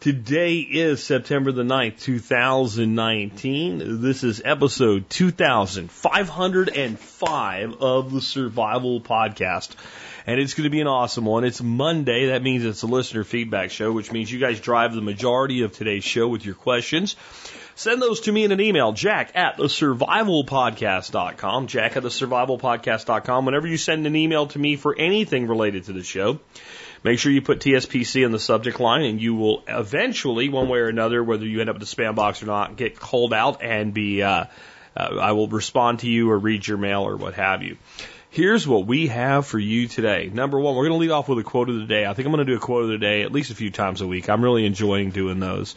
Today is September the 9th, 2019. This is episode 2505 of the Survival Podcast. And it's going to be an awesome one. It's Monday. That means it's a listener feedback show, which means you guys drive the majority of today's show with your questions. Send those to me in an email, jack at the survivalpodcast.com, jack at the survivalpodcast.com. Whenever you send an email to me for anything related to the show, make sure you put TSPC in the subject line and you will eventually, one way or another, whether you end up in the spam box or not, get called out and be, uh, uh, I will respond to you or read your mail or what have you. Here's what we have for you today. Number one, we're going to lead off with a quote of the day. I think I'm going to do a quote of the day at least a few times a week. I'm really enjoying doing those.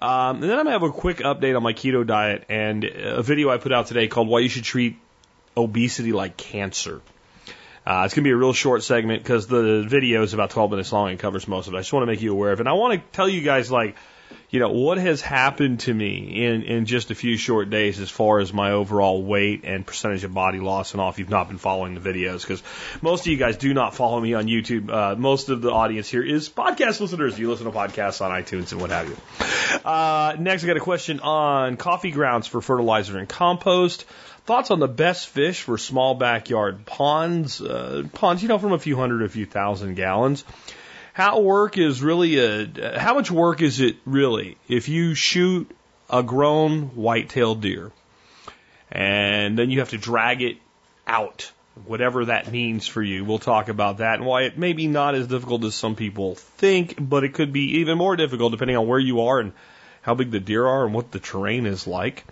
Um, and then I'm going to have a quick update on my keto diet and a video I put out today called Why You Should Treat Obesity Like Cancer. Uh, it's going to be a real short segment because the video is about 12 minutes long and covers most of it. I just want to make you aware of it. And I want to tell you guys, like, you know, what has happened to me in, in just a few short days as far as my overall weight and percentage of body loss and all if you've not been following the videos because most of you guys do not follow me on YouTube. Uh, most of the audience here is podcast listeners. You listen to podcasts on iTunes and what have you. Uh, next, I got a question on coffee grounds for fertilizer and compost. Thoughts on the best fish for small backyard ponds? Uh, ponds, you know, from a few hundred to a few thousand gallons. How work is really a, how much work is it really if you shoot a grown white-tailed deer and then you have to drag it out, whatever that means for you. We'll talk about that and why it may be not as difficult as some people think, but it could be even more difficult depending on where you are and how big the deer are and what the terrain is like.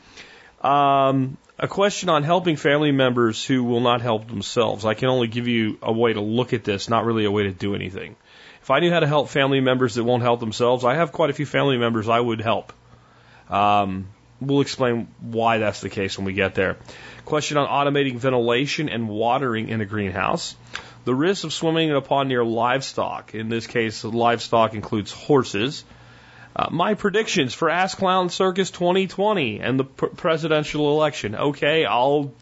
Um, a question on helping family members who will not help themselves. I can only give you a way to look at this, not really a way to do anything. If I knew how to help family members that won't help themselves, I have quite a few family members I would help. Um, we'll explain why that's the case when we get there. Question on automating ventilation and watering in a greenhouse. The risk of swimming in a pond near livestock. In this case, livestock includes horses. Uh, my predictions for Ask Clown Circus 2020 and the pr- presidential election. Okay, I'll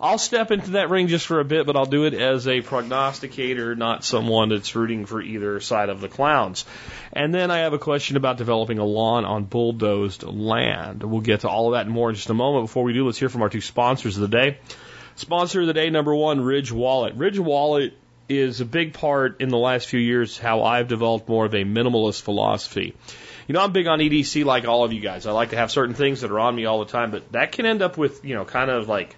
I'll step into that ring just for a bit, but I'll do it as a prognosticator, not someone that's rooting for either side of the clowns. And then I have a question about developing a lawn on bulldozed land. We'll get to all of that and more in just a moment. Before we do, let's hear from our two sponsors of the day. Sponsor of the day, number one, Ridge Wallet. Ridge Wallet is a big part in the last few years how I've developed more of a minimalist philosophy. You know, I'm big on EDC like all of you guys. I like to have certain things that are on me all the time, but that can end up with, you know, kind of like,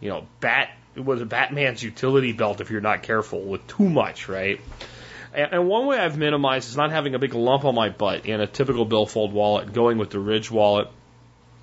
you know, bat, was a Batman's utility belt if you're not careful with too much, right? And, one way I've minimized is not having a big lump on my butt in a typical billfold wallet, going with the Ridge wallet.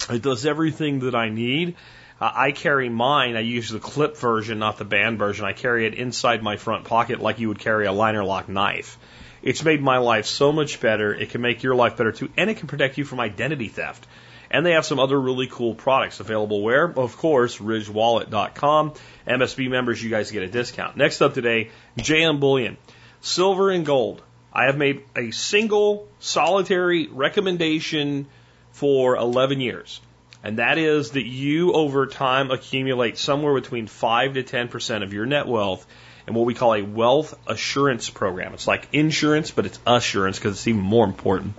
It does everything that I need. Uh, I carry mine. I use the clip version, not the band version. I carry it inside my front pocket like you would carry a liner lock knife. It's made my life so much better. It can make your life better too, and it can protect you from identity theft. And they have some other really cool products available where? Of course, ridgewallet.com. MSB members, you guys get a discount. Next up today, JM Bullion. Silver and gold. I have made a single solitary recommendation for 11 years. And that is that you over time accumulate somewhere between 5 to 10% of your net wealth in what we call a wealth assurance program. It's like insurance, but it's assurance because it's even more important.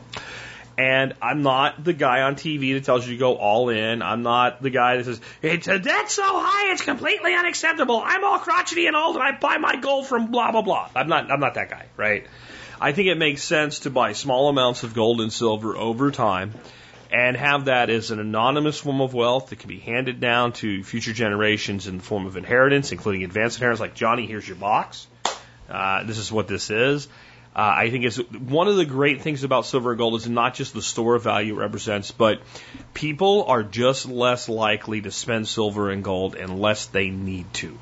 And I'm not the guy on TV that tells you to go all in. I'm not the guy that says, it's a debt so high, it's completely unacceptable. I'm all crotchety and old and I buy my gold from blah, blah, blah. I'm not, I'm not that guy, right? I think it makes sense to buy small amounts of gold and silver over time and have that as an anonymous form of wealth that can be handed down to future generations in the form of inheritance, including advanced inheritance, like Johnny, here's your box. Uh, this is what this is. Uh, I think it's one of the great things about silver and gold is not just the store of value it represents, but people are just less likely to spend silver and gold unless they need to.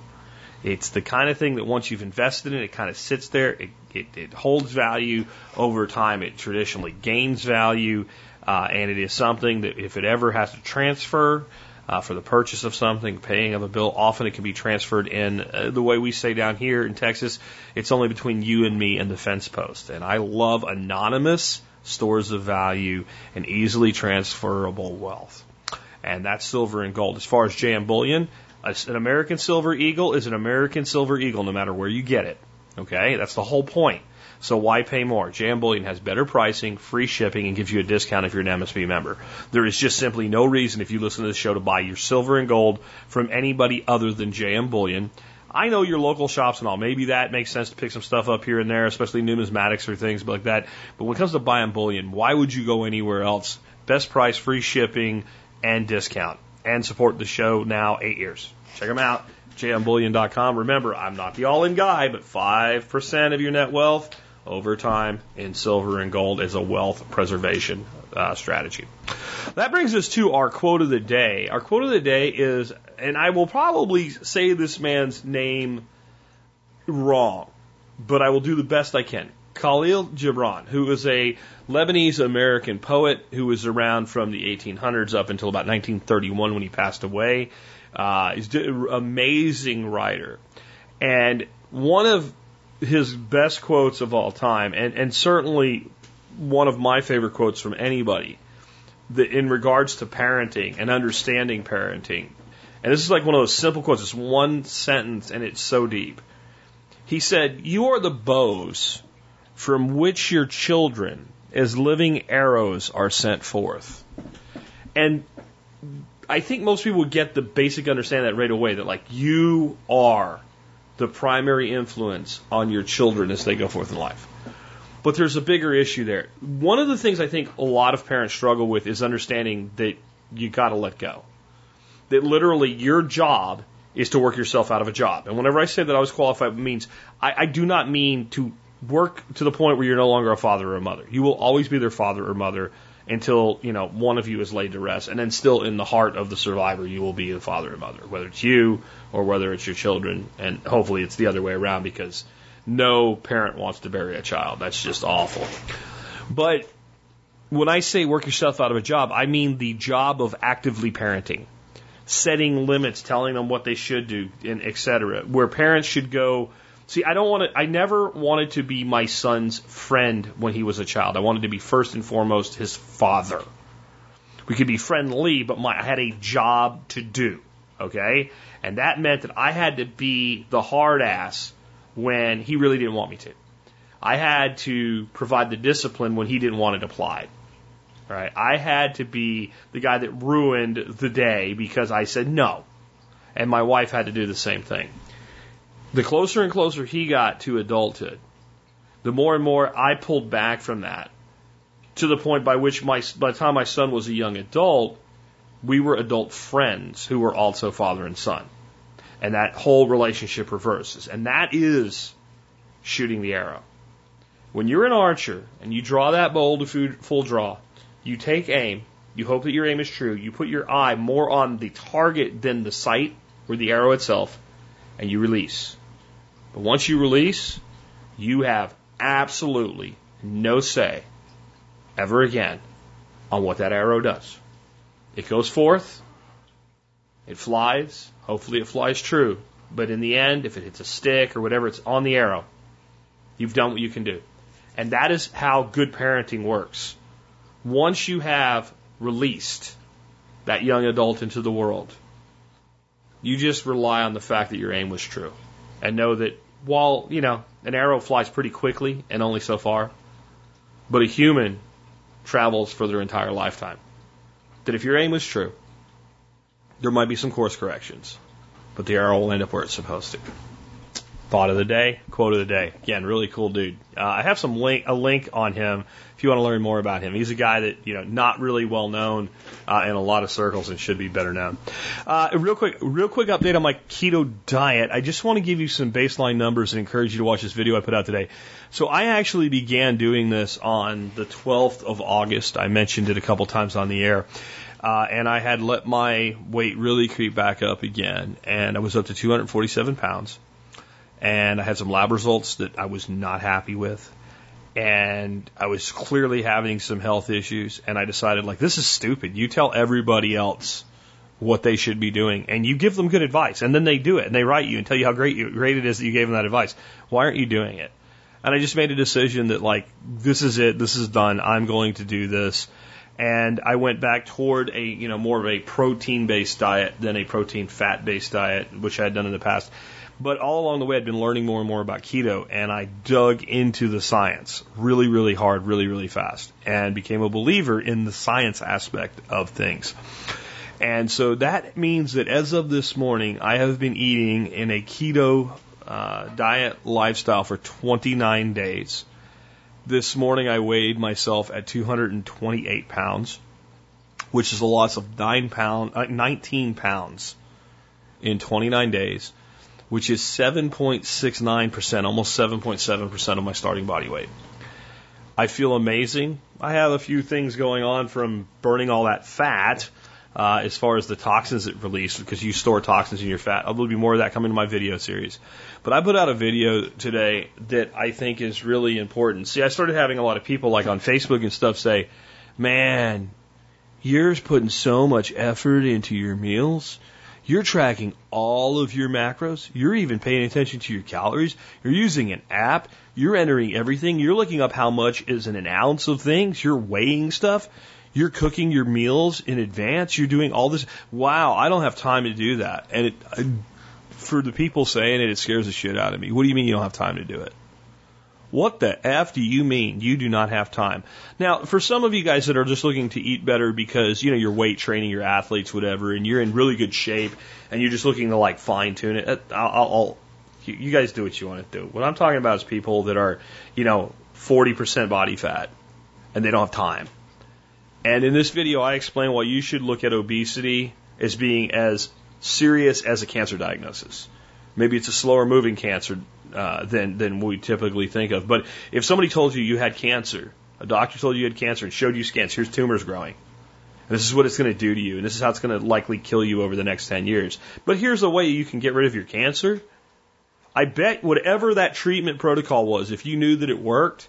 It's the kind of thing that once you've invested in it, it kind of sits there. It, it, it holds value over time. It traditionally gains value. Uh, and it is something that if it ever has to transfer uh, for the purchase of something, paying of a bill, often it can be transferred in uh, the way we say down here in Texas. It's only between you and me and the fence post. And I love anonymous stores of value and easily transferable wealth. And that's silver and gold. As far as JM Bullion, an American Silver Eagle is an American Silver Eagle no matter where you get it. Okay? That's the whole point. So why pay more? JM Bullion has better pricing, free shipping, and gives you a discount if you're an MSB member. There is just simply no reason if you listen to this show to buy your silver and gold from anybody other than JM Bullion. I know your local shops and all. Maybe that makes sense to pick some stuff up here and there, especially numismatics or things like that. But when it comes to buying bullion, why would you go anywhere else? Best price, free shipping, and discount. And support the show now eight years. Check them out. jmbullion.com. Remember, I'm not the all in guy, but 5% of your net wealth over time in silver and gold is a wealth preservation uh, strategy. That brings us to our quote of the day. Our quote of the day is, and I will probably say this man's name wrong, but I will do the best I can. Khalil Gibran, who is a Lebanese American poet who was around from the 1800s up until about 1931 when he passed away. Uh, he's an amazing writer. And one of his best quotes of all time, and, and certainly one of my favorite quotes from anybody that in regards to parenting and understanding parenting. And this is like one of those simple quotes, it's one sentence and it's so deep. He said, You are the bows from which your children, as living arrows, are sent forth. And I think most people get the basic understanding that right away that, like, you are the primary influence on your children as they go forth in life. But there's a bigger issue there. One of the things I think a lot of parents struggle with is understanding that you got to let go. That literally your job is to work yourself out of a job. And whenever I say that I was qualified, means I, I do not mean to work to the point where you're no longer a father or a mother. You will always be their father or mother until you know one of you is laid to rest, and then still in the heart of the survivor, you will be the father and mother, whether it's you or whether it's your children, and hopefully it's the other way around because no parent wants to bury a child. That's just awful. But when I say work yourself out of a job, I mean the job of actively parenting, setting limits, telling them what they should do, and et cetera. Where parents should go. See, I don't want to. I never wanted to be my son's friend when he was a child. I wanted to be first and foremost his father. We could be friendly, but my, I had a job to do. Okay, and that meant that I had to be the hard ass when he really didn't want me to. I had to provide the discipline when he didn't want it applied. Right? I had to be the guy that ruined the day because I said no. And my wife had to do the same thing. The closer and closer he got to adulthood, the more and more I pulled back from that to the point by which my, by the time my son was a young adult, we were adult friends who were also father and son. And that whole relationship reverses. And that is shooting the arrow. When you're an archer and you draw that bow to full draw, you take aim, you hope that your aim is true, you put your eye more on the target than the sight or the arrow itself, and you release. But once you release, you have absolutely no say ever again on what that arrow does. It goes forth, it flies, hopefully it flies true, but in the end, if it hits a stick or whatever, it's on the arrow. You've done what you can do. And that is how good parenting works. Once you have released that young adult into the world, you just rely on the fact that your aim was true. And know that while, you know, an arrow flies pretty quickly and only so far, but a human travels for their entire lifetime. That if your aim is true, there might be some course corrections, but the arrow will end up where it's supposed to. Thought of the day, quote of the day. Again, really cool dude. Uh, I have some link, a link on him if you want to learn more about him. He's a guy that you know not really well known uh, in a lot of circles and should be better known. Uh, real quick, real quick update on my keto diet. I just want to give you some baseline numbers and encourage you to watch this video I put out today. So I actually began doing this on the 12th of August. I mentioned it a couple times on the air. Uh, and I had let my weight really creep back up again, and I was up to 247 pounds. And I had some lab results that I was not happy with. and I was clearly having some health issues, and I decided like this is stupid. You tell everybody else what they should be doing, and you give them good advice, and then they do it, and they write you and tell you how great you, great it is that you gave them that advice. Why aren't you doing it? And I just made a decision that like this is it, this is done. I'm going to do this, and I went back toward a you know more of a protein based diet than a protein fat based diet, which I had done in the past. But all along the way, I'd been learning more and more about keto, and I dug into the science really, really hard, really, really fast, and became a believer in the science aspect of things. And so that means that as of this morning, I have been eating in a keto uh, diet lifestyle for 29 days. This morning, I weighed myself at 228 pounds, which is a loss of nine pound, uh, 19 pounds in 29 days which is 7.69%, almost 7.7% of my starting body weight. I feel amazing. I have a few things going on from burning all that fat uh, as far as the toxins it released because you store toxins in your fat. There'll be more of that coming in my video series. But I put out a video today that I think is really important. See, I started having a lot of people like on Facebook and stuff say, man, you're putting so much effort into your meals. You're tracking all of your macros. You're even paying attention to your calories. You're using an app. You're entering everything. You're looking up how much is in an ounce of things. You're weighing stuff. You're cooking your meals in advance. You're doing all this. Wow, I don't have time to do that. And it, for the people saying it, it scares the shit out of me. What do you mean you don't have time to do it? What the F do you mean you do not have time? Now, for some of you guys that are just looking to eat better because, you know, you're weight training your athletes, whatever, and you're in really good shape and you're just looking to like fine tune it, uh, I'll, I'll, you guys do what you want to do. What I'm talking about is people that are, you know, 40% body fat and they don't have time. And in this video, I explain why you should look at obesity as being as serious as a cancer diagnosis. Maybe it's a slower moving cancer uh, than than we typically think of. But if somebody told you you had cancer, a doctor told you you had cancer and showed you scans, here's tumors growing. And this is what it's going to do to you, and this is how it's going to likely kill you over the next 10 years. But here's a way you can get rid of your cancer. I bet whatever that treatment protocol was, if you knew that it worked,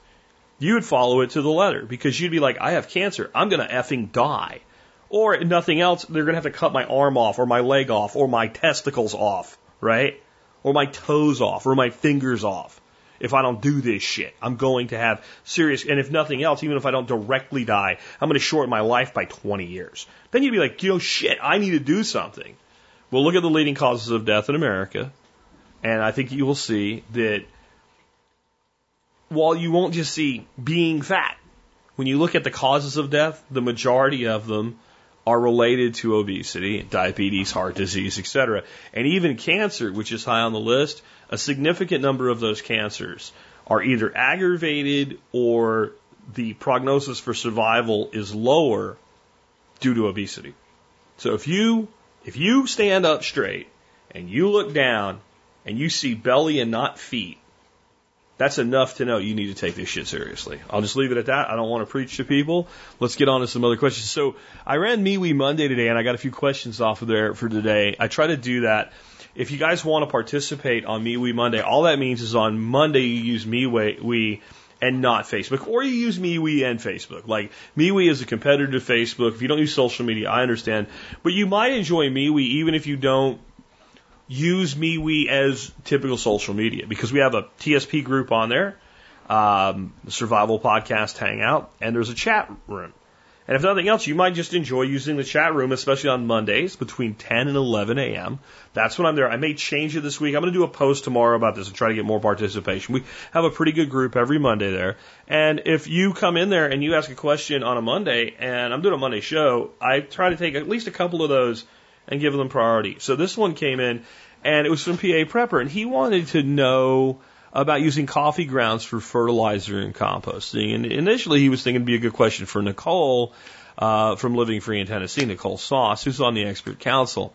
you would follow it to the letter because you'd be like, I have cancer. I'm going to effing die. Or nothing else, they're going to have to cut my arm off or my leg off or my testicles off, right? Or my toes off or my fingers off if I don't do this shit. I'm going to have serious, and if nothing else, even if I don't directly die, I'm going to shorten my life by 20 years. Then you'd be like, you know, shit, I need to do something. Well, look at the leading causes of death in America, and I think you will see that while you won't just see being fat, when you look at the causes of death, the majority of them are related to obesity, diabetes, heart disease, etc. And even cancer, which is high on the list, a significant number of those cancers are either aggravated or the prognosis for survival is lower due to obesity. So if you if you stand up straight and you look down and you see belly and not feet, that's enough to know you need to take this shit seriously. I'll just leave it at that. I don't want to preach to people. Let's get on to some other questions. So I ran MeWe Monday today and I got a few questions off of there for today. I try to do that. If you guys want to participate on MeWe Monday, all that means is on Monday you use MeWe and not Facebook, or you use MeWe and Facebook. Like MeWe is a competitor to Facebook. If you don't use social media, I understand, but you might enjoy MeWe even if you don't use MeWe as typical social media because we have a TSP group on there, um, the Survival Podcast Hangout, and there's a chat room. And if nothing else, you might just enjoy using the chat room, especially on Mondays between 10 and 11 a.m. That's when I'm there. I may change it this week. I'm going to do a post tomorrow about this and try to get more participation. We have a pretty good group every Monday there. And if you come in there and you ask a question on a Monday, and I'm doing a Monday show, I try to take at least a couple of those and give them priority. So this one came in, and it was from PA Prepper, and he wanted to know about using coffee grounds for fertilizer and composting. And initially, he was thinking it'd be a good question for Nicole uh, from Living Free in Tennessee, Nicole Sauce, who's on the expert council.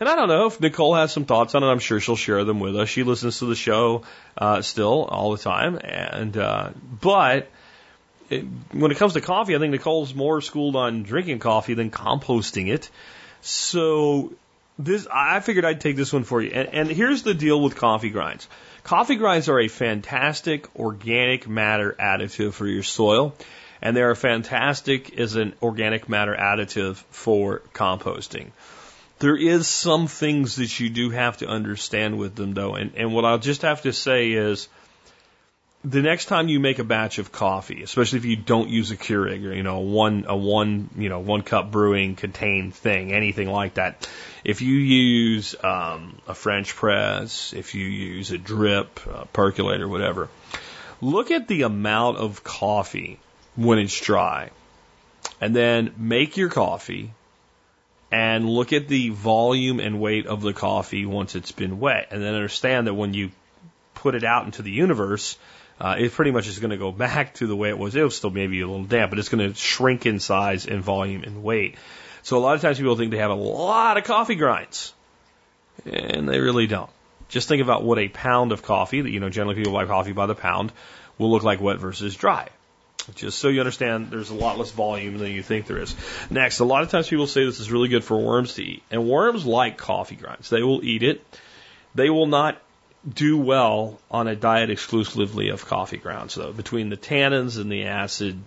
And I don't know if Nicole has some thoughts on it. I'm sure she'll share them with us. She listens to the show uh, still all the time, and uh, but it, when it comes to coffee, I think Nicole's more schooled on drinking coffee than composting it. So This I figured I'd take this one for you. And, and here's the deal with coffee grinds. Coffee grinds are a fantastic organic matter additive for your soil, and they are fantastic as an organic matter additive for composting. There is some things that you do have to understand with them though, and, and what I'll just have to say is the next time you make a batch of coffee, especially if you don't use a Keurig or you know one a one you know one cup brewing contained thing, anything like that. If you use um, a French press, if you use a drip, a percolator, whatever, look at the amount of coffee when it's dry, and then make your coffee. And look at the volume and weight of the coffee once it's been wet. And then understand that when you put it out into the universe, uh, it pretty much is going to go back to the way it was. It'll still maybe a little damp, but it's going to shrink in size and volume and weight. So a lot of times people think they have a lot of coffee grinds, and they really don't. Just think about what a pound of coffee that you know generally people buy coffee by the pound will look like wet versus dry. Just so you understand, there's a lot less volume than you think there is. Next, a lot of times people say this is really good for worms to eat, and worms like coffee grinds. They will eat it. They will not do well on a diet exclusively of coffee grounds, though, between the tannins and the acid.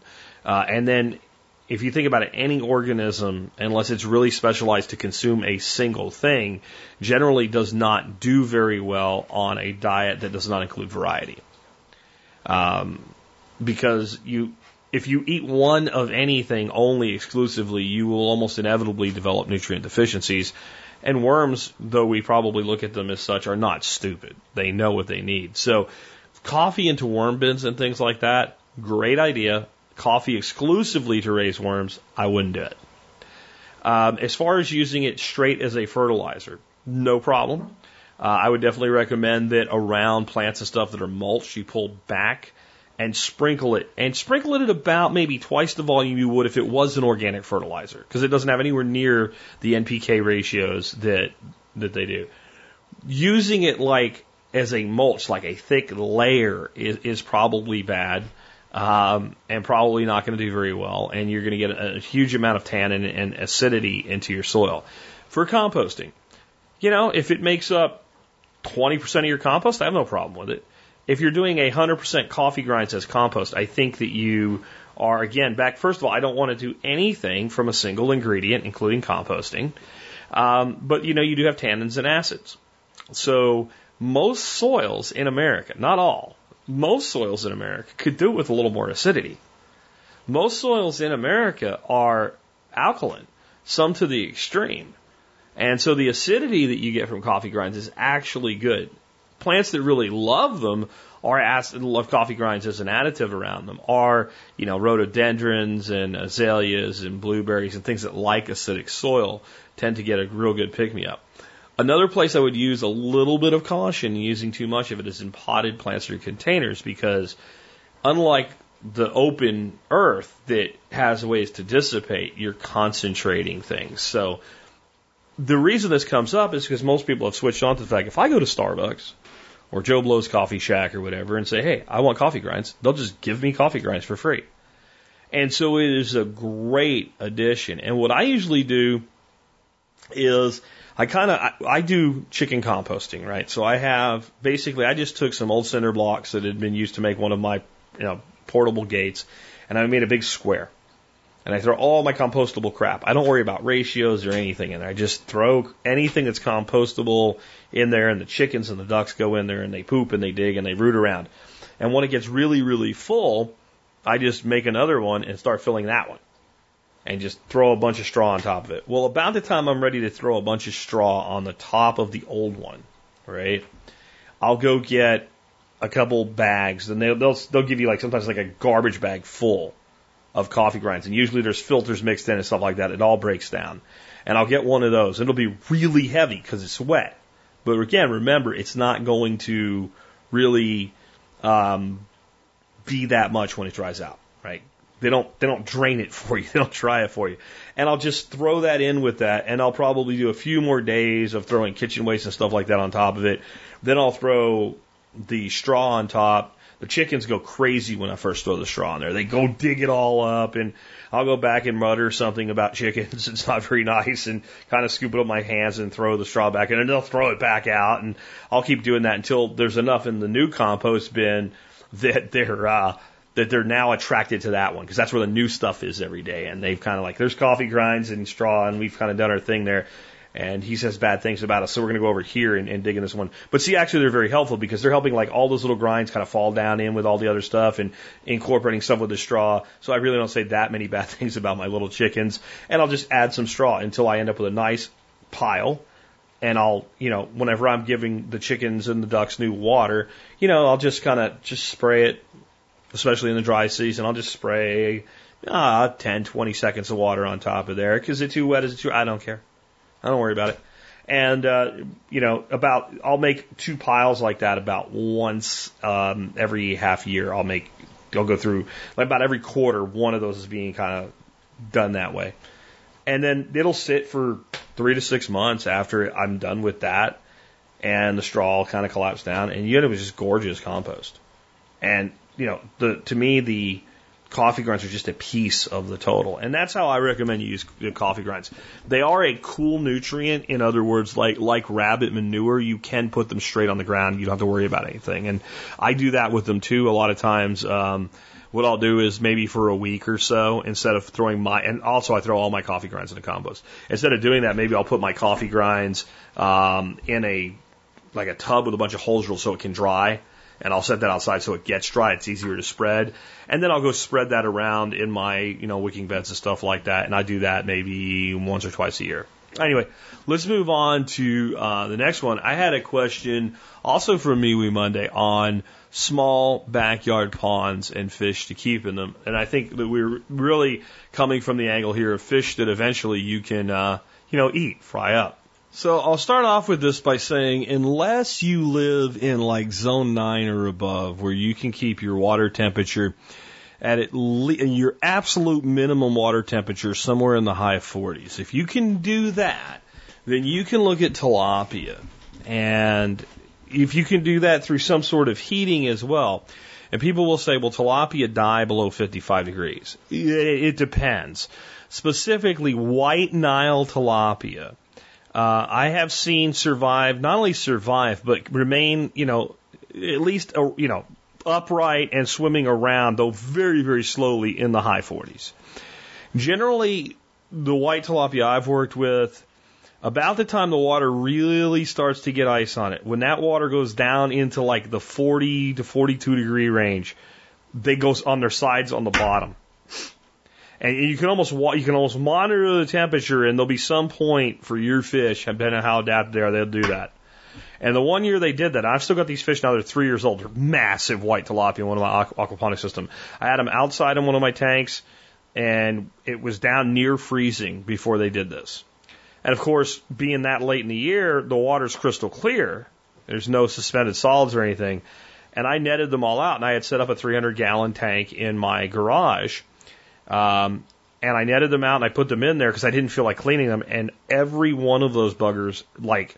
Uh, and then, if you think about it, any organism, unless it's really specialized to consume a single thing, generally does not do very well on a diet that does not include variety. Um, because you, if you eat one of anything only exclusively, you will almost inevitably develop nutrient deficiencies. And worms, though we probably look at them as such, are not stupid. They know what they need. So, coffee into worm bins and things like that, great idea. Coffee exclusively to raise worms, I wouldn't do it. Um, as far as using it straight as a fertilizer, no problem. Uh, I would definitely recommend that around plants and stuff that are mulch, you pull back and sprinkle it, and sprinkle it at about maybe twice the volume you would if it was an organic fertilizer, because it doesn't have anywhere near the NPK ratios that that they do. Using it like as a mulch, like a thick layer, is, is probably bad. Um, and probably not going to do very well, and you're going to get a, a huge amount of tannin and acidity into your soil. For composting, you know, if it makes up 20% of your compost, I have no problem with it if you're doing a 100% coffee grinds as compost, I think that you are, again, back, first of all, I don't want to do anything from a single ingredient, including composting. Um, but, you know, you do have tannins and acids. So most soils in America, not all, most soils in America could do it with a little more acidity. Most soils in America are alkaline, some to the extreme. And so the acidity that you get from coffee grinds is actually good plants that really love them are acid, love coffee grinds as an additive around them are, you know, rhododendrons and azaleas and blueberries and things that like acidic soil tend to get a real good pick me up. Another place I would use a little bit of caution using too much of it is in potted plants or containers because unlike the open earth that has ways to dissipate, you're concentrating things. So the reason this comes up is because most people have switched on to the fact if I go to Starbucks or Joe Blow's Coffee Shack or whatever and say, hey, I want coffee grinds, they'll just give me coffee grinds for free. And so it is a great addition. And what I usually do is I kind of I, I do chicken composting, right? So I have basically I just took some old cinder blocks that had been used to make one of my you know portable gates, and I made a big square and I throw all my compostable crap. I don't worry about ratios or anything in there. I just throw anything that's compostable in there, and the chickens and the ducks go in there and they poop and they dig and they root around. And when it gets really, really full, I just make another one and start filling that one. And just throw a bunch of straw on top of it. Well, about the time I'm ready to throw a bunch of straw on the top of the old one, right? I'll go get a couple bags, and they'll, they'll, they'll give you like sometimes like a garbage bag full of coffee grinds. And usually there's filters mixed in and stuff like that. It all breaks down. And I'll get one of those. It'll be really heavy because it's wet. But again, remember, it's not going to really um, be that much when it dries out, right? They don't they don't drain it for you. They don't dry it for you. And I'll just throw that in with that, and I'll probably do a few more days of throwing kitchen waste and stuff like that on top of it. Then I'll throw the straw on top the chickens go crazy when I first throw the straw in there. They go dig it all up and I'll go back and mutter something about chickens. It's not very nice and kind of scoop it up my hands and throw the straw back in and they'll throw it back out and I'll keep doing that until there's enough in the new compost bin that they're, uh, that they're now attracted to that one because that's where the new stuff is every day. And they've kind of like, there's coffee grinds and straw and we've kind of done our thing there and he says bad things about us. So we're going to go over here and, and dig in this one. But see, actually, they're very helpful because they're helping like all those little grinds kind of fall down in with all the other stuff and incorporating some with the straw. So I really don't say that many bad things about my little chickens. And I'll just add some straw until I end up with a nice pile. And I'll, you know, whenever I'm giving the chickens and the ducks new water, you know, I'll just kind of just spray it, especially in the dry season. I'll just spray ah, 10, 20 seconds of water on top of there. Because it's too wet, is it too? I don't care. I don't worry about it. And, uh, you know, about, I'll make two piles like that about once, um, every half year. I'll make, I'll go through, like about every quarter, one of those is being kind of done that way. And then it'll sit for three to six months after I'm done with that. And the straw kind of collapse down and you end up with just gorgeous compost. And, you know, the, to me, the, coffee grinds are just a piece of the total. And that's how I recommend you use coffee grinds. They are a cool nutrient. In other words, like, like rabbit manure, you can put them straight on the ground. You don't have to worry about anything. And I do that with them too. A lot of times, um, what I'll do is maybe for a week or so, instead of throwing my, and also I throw all my coffee grinds in a compost. Instead of doing that, maybe I'll put my coffee grinds, um, in a, like a tub with a bunch of holes drilled so it can dry and I'll set that outside so it gets dry. It's easier to spread. And then I'll go spread that around in my, you know, wicking beds and stuff like that. And I do that maybe once or twice a year. Anyway, let's move on to uh, the next one. I had a question also from MeWe Monday on small backyard ponds and fish to keep in them. And I think that we're really coming from the angle here of fish that eventually you can, uh, you know, eat, fry up. So I'll start off with this by saying, unless you live in like zone nine or above, where you can keep your water temperature at at least your absolute minimum water temperature somewhere in the high 40s. If you can do that, then you can look at tilapia. And if you can do that through some sort of heating as well, and people will say, well, tilapia die below 55 degrees. It, it depends. Specifically, white Nile tilapia uh, I have seen survive, not only survive, but remain, you know, at least, uh, you know, upright and swimming around, though very, very slowly in the high 40s. Generally, the white tilapia I've worked with, about the time the water really starts to get ice on it, when that water goes down into like the 40 to 42 degree range, they go on their sides on the bottom and you can almost you can almost monitor the temperature, and there'll be some point for your fish, depending on how adapted they are, they'll do that. And the one year they did that, I've still got these fish now. They're three years old. They're massive white tilapia in one of my aquaponics system. I had them outside in one of my tanks, and it was down near freezing before they did this. And of course, being that late in the year, the water's crystal clear. There's no suspended solids or anything. And I netted them all out, and I had set up a 300 gallon tank in my garage um, and I netted them out and I put them in there because I didn't feel like cleaning them. And every one of those buggers, like,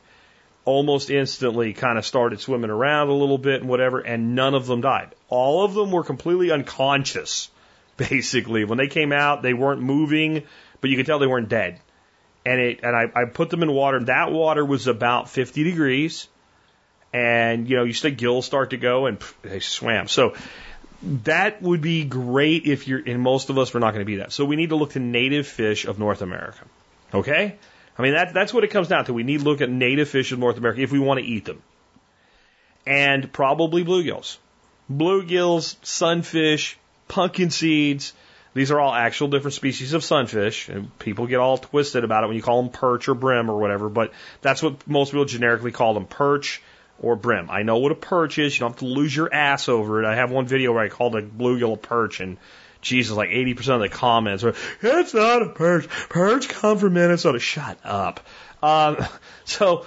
almost instantly kind of started swimming around a little bit and whatever, and none of them died. All of them were completely unconscious, basically. When they came out, they weren't moving, but you could tell they weren't dead. And it, and I, I put them in water. That water was about 50 degrees. And, you know, you see gills start to go and pff, they swam. So that would be great if you're, and most of us we're not going to be that. So we need to look to native fish of North America. Okay? I mean, that, that's what it comes down to. We need to look at native fish of North America if we want to eat them. And probably bluegills. Bluegills, sunfish, pumpkin seeds. These are all actual different species of sunfish. And people get all twisted about it when you call them perch or brim or whatever, but that's what most people generically call them perch or brim. I know what a perch is. You don't have to lose your ass over it. I have one video where I called a bluegill a perch and Jesus, like 80% of the comments were, it's not a perch. Perch come from Minnesota. Shut up. Um, so,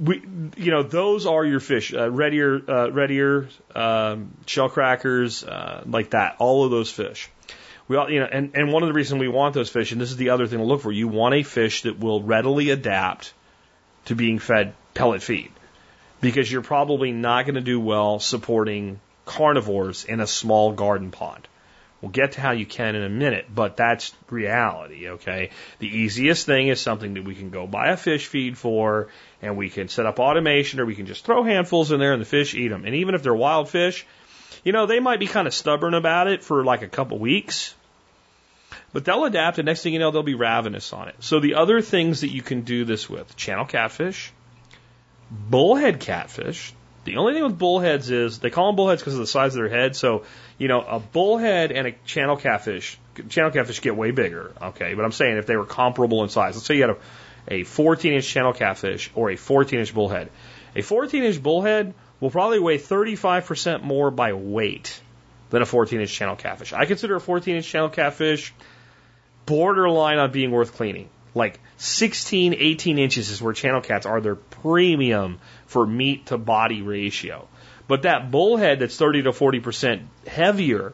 we, you know, those are your fish. Uh, red ear, uh, red ear, um, shell crackers, uh, like that. All of those fish. We all, you know, and, and one of the reasons we want those fish, and this is the other thing to look for, you want a fish that will readily adapt to being fed pellet feed because you're probably not going to do well supporting carnivores in a small garden pond. We'll get to how you can in a minute, but that's reality, okay? The easiest thing is something that we can go buy a fish feed for, and we can set up automation, or we can just throw handfuls in there and the fish eat them. And even if they're wild fish, you know, they might be kind of stubborn about it for like a couple weeks, but they'll adapt, and next thing you know, they'll be ravenous on it. So the other things that you can do this with channel catfish, bullhead catfish. The only thing with bullheads is they call them bullheads because of the size of their head. So, you know, a bullhead and a channel catfish, channel catfish get way bigger. Okay. But I'm saying if they were comparable in size, let's say you had a, a 14 inch channel catfish or a 14 inch bullhead. A 14 inch bullhead will probably weigh 35% more by weight than a 14 inch channel catfish. I consider a 14 inch channel catfish borderline on being worth cleaning. Like 16, 18 inches is where channel cats are their premium for meat to body ratio. But that bullhead that's 30 to 40% heavier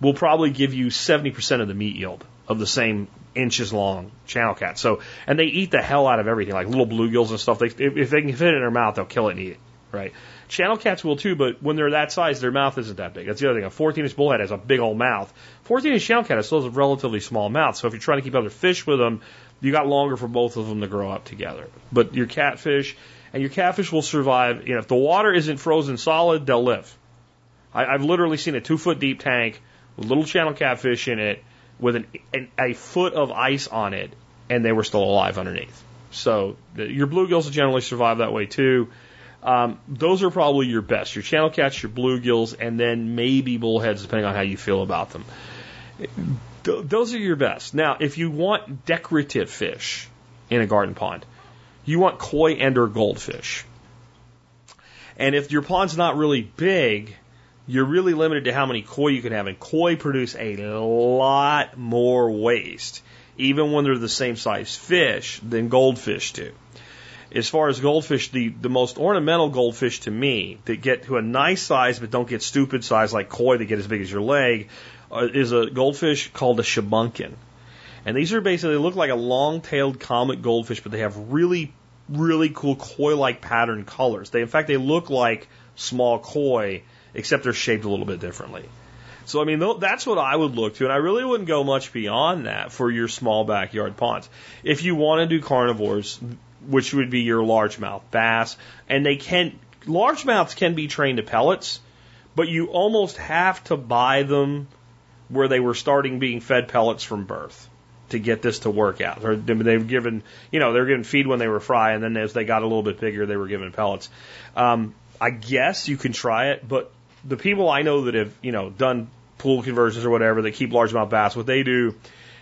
will probably give you 70% of the meat yield of the same inches long channel cat. So, and they eat the hell out of everything, like little bluegills and stuff. They, if, they can fit it in their mouth, they'll kill it and eat it, right? Channel cats will too, but when they're that size, their mouth isn't that big. That's the other thing. A 14 inch bullhead has a big old mouth. 14 inch channel cat has still has a relatively small mouth. So if you're trying to keep other fish with them, you got longer for both of them to grow up together. But your catfish and your catfish will survive. You know, if the water isn't frozen solid, they'll live. I, I've literally seen a two foot deep tank with little channel catfish in it with an, an, a foot of ice on it, and they were still alive underneath. So the, your bluegills will generally survive that way too. Um, those are probably your best. Your channel cats, your bluegills, and then maybe bullheads, depending on how you feel about them. Th- those are your best. Now, if you want decorative fish in a garden pond, you want koi and or goldfish. And if your pond's not really big, you're really limited to how many koi you can have. And koi produce a lot more waste, even when they're the same size fish, than goldfish do. As far as goldfish, the, the most ornamental goldfish to me that get to a nice size but don't get stupid size like koi that get as big as your leg Uh, is a goldfish called a shubunkin. And these are basically, they look like a long tailed comet goldfish, but they have really, really cool koi like pattern colors. They, in fact, they look like small koi, except they're shaped a little bit differently. So, I mean, that's what I would look to, and I really wouldn't go much beyond that for your small backyard ponds. If you want to do carnivores, which would be your largemouth bass, and they can, largemouths can be trained to pellets, but you almost have to buy them where they were starting being fed pellets from birth to get this to work out. They've given, you know, they're given feed when they were fry, and then as they got a little bit bigger, they were given pellets. Um, I guess you can try it, but the people I know that have, you know, done pool conversions or whatever, that keep largemouth bass, what they do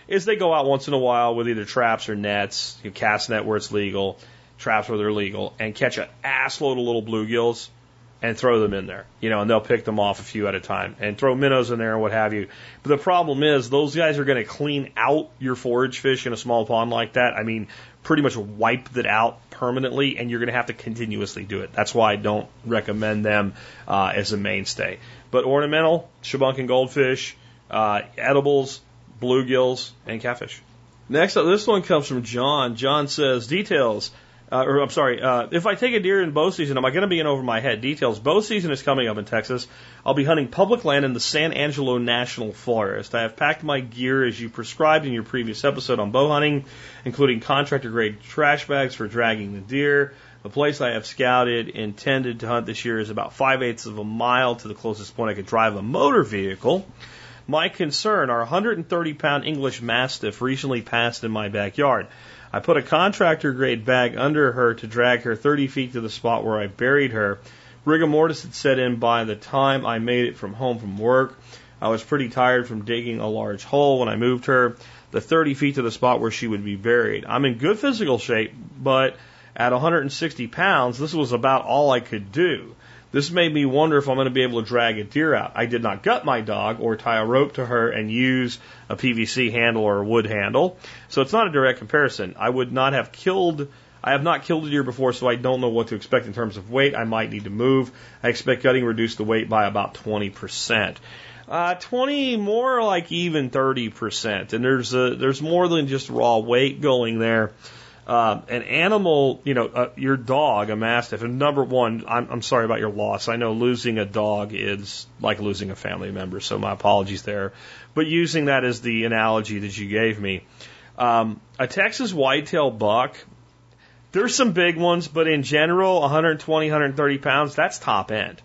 is they go out once in a while with either traps or nets, you cast net where it's legal, traps where they're legal, and catch an assload of little bluegills and throw them in there, you know, and they'll pick them off a few at a time and throw minnows in there and what have you. But the problem is those guys are going to clean out your forage fish in a small pond like that. I mean, pretty much wipe it out permanently, and you're going to have to continuously do it. That's why I don't recommend them uh, as a mainstay. But ornamental, shubunkin goldfish, uh, edibles, bluegills, and catfish. Next up, this one comes from John. John says, details. Uh, or I'm sorry, uh, if I take a deer in bow season, am I going to be in over my head? Details. Bow season is coming up in Texas. I'll be hunting public land in the San Angelo National Forest. I have packed my gear as you prescribed in your previous episode on bow hunting, including contractor grade trash bags for dragging the deer. The place I have scouted intended to hunt this year is about five eighths of a mile to the closest point I could drive a motor vehicle. My concern, our 130 pound English Mastiff recently passed in my backyard. I put a contractor grade bag under her to drag her 30 feet to the spot where I buried her. Rigor mortis had set in by the time I made it from home from work. I was pretty tired from digging a large hole when I moved her the 30 feet to the spot where she would be buried. I'm in good physical shape, but at 160 pounds, this was about all I could do. This made me wonder if I'm going to be able to drag a deer out. I did not gut my dog or tie a rope to her and use a PVC handle or a wood handle. So it's not a direct comparison. I would not have killed, I have not killed a deer before, so I don't know what to expect in terms of weight. I might need to move. I expect gutting reduced the weight by about 20%. Uh, 20 more like even 30%. And there's a, there's more than just raw weight going there. Uh, an animal, you know, uh, your dog, a mastiff, and number one, I'm, I'm sorry about your loss. I know losing a dog is like losing a family member, so my apologies there. But using that as the analogy that you gave me, um, a Texas whitetail buck, there's some big ones, but in general, 120, 130 pounds, that's top end.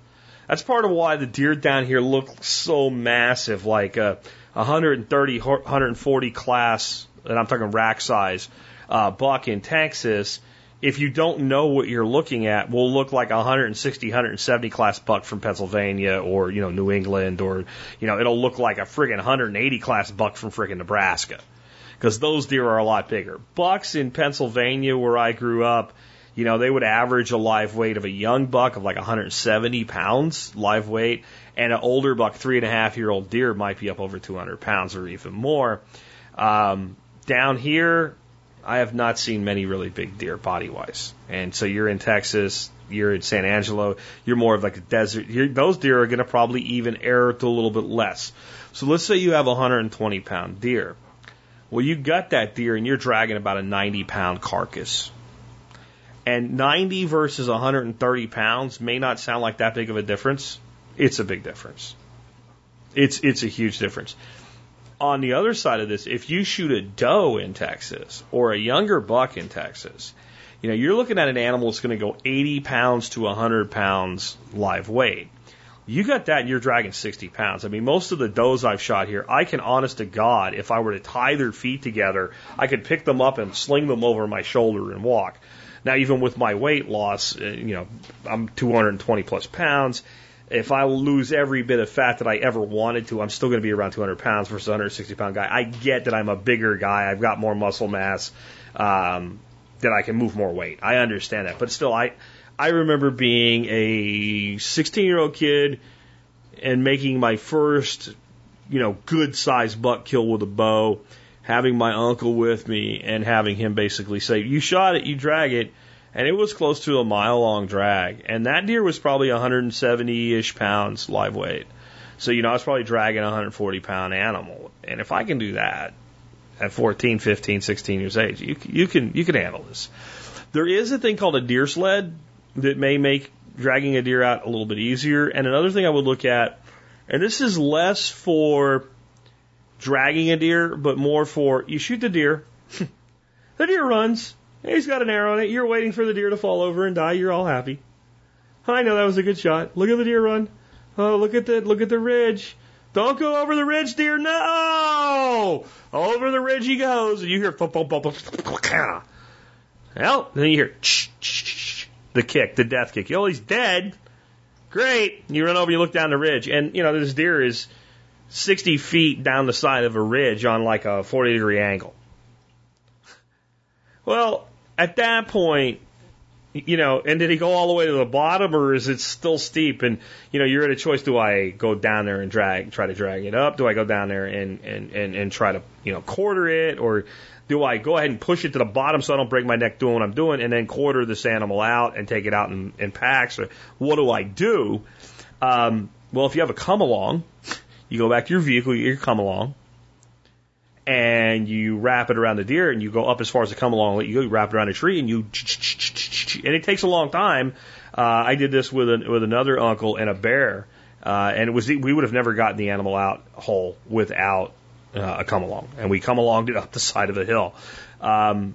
That's part of why the deer down here look so massive, like a 130, 140 class, and I'm talking rack size uh, buck in Texas, if you don't know what you're looking at, will look like a 160, 170 class buck from Pennsylvania or, you know, New England or, you know, it'll look like a friggin' 180 class buck from friggin' Nebraska. Because those deer are a lot bigger. Bucks in Pennsylvania, where I grew up, you know, they would average a live weight of a young buck of like 170 pounds live weight, and an older buck, three and a half year old deer, might be up over 200 pounds or even more. Um, down here, I have not seen many really big deer body wise. And so you're in Texas, you're in San Angelo, you're more of like a desert. You're, those deer are going to probably even err to a little bit less. So let's say you have a 120 pound deer. Well, you got that deer and you're dragging about a 90 pound carcass. And 90 versus 130 pounds may not sound like that big of a difference. It's a big difference. It's, it's a huge difference on the other side of this, if you shoot a doe in Texas or a younger buck in Texas, you know, you're looking at an animal that's going to go 80 pounds to 100 pounds live weight. You got that and you're dragging 60 pounds. I mean, most of the does I've shot here, I can honest to God, if I were to tie their feet together, I could pick them up and sling them over my shoulder and walk. Now, even with my weight loss, uh, you know, I'm 220 plus pounds if I lose every bit of fat that I ever wanted to, I'm still going to be around 200 pounds versus a 160 pound guy. I get that I'm a bigger guy. I've got more muscle mass, um, that I can move more weight. I understand that, but still, I I remember being a 16 year old kid and making my first, you know, good sized buck kill with a bow, having my uncle with me and having him basically say, "You shot it, you drag it." And it was close to a mile long drag. And that deer was probably 170 ish pounds live weight. So, you know, I was probably dragging a 140 pound animal. And if I can do that at 14, 15, 16 years age, you, you can, you can handle this. There is a thing called a deer sled that may make dragging a deer out a little bit easier. And another thing I would look at, and this is less for dragging a deer, but more for you shoot the deer, the deer runs, He's got an arrow in it. You're waiting for the deer to fall over and die. You're all happy. I know that was a good shot. Look at the deer run. Oh, look at the look at the ridge. Don't go over the ridge, deer. No! Over the ridge he goes. And you hear bump, bump, bump, bump. Well, then you hear the kick, the death kick. Oh, he's dead. Great. You run over, you look down the ridge, and you know this deer is 60 feet down the side of a ridge on like a 40 degree angle. Well, at that point, you know, and did he go all the way to the bottom or is it still steep? And, you know, you're at a choice. Do I go down there and drag, try to drag it up? Do I go down there and, and, and, and try to, you know, quarter it? Or do I go ahead and push it to the bottom so I don't break my neck doing what I'm doing and then quarter this animal out and take it out in, in packs? Or what do I do? Um, well, if you have a come along, you go back to your vehicle, you come along, and you wrap it around the deer and you go up as far as the come along, you go, you wrap it around a tree and you, and it takes a long time. Uh, I did this with an, with another uncle and a bear, uh, and it was we would have never gotten the animal out whole without uh, a come along, and we come along it up the side of the hill. Um,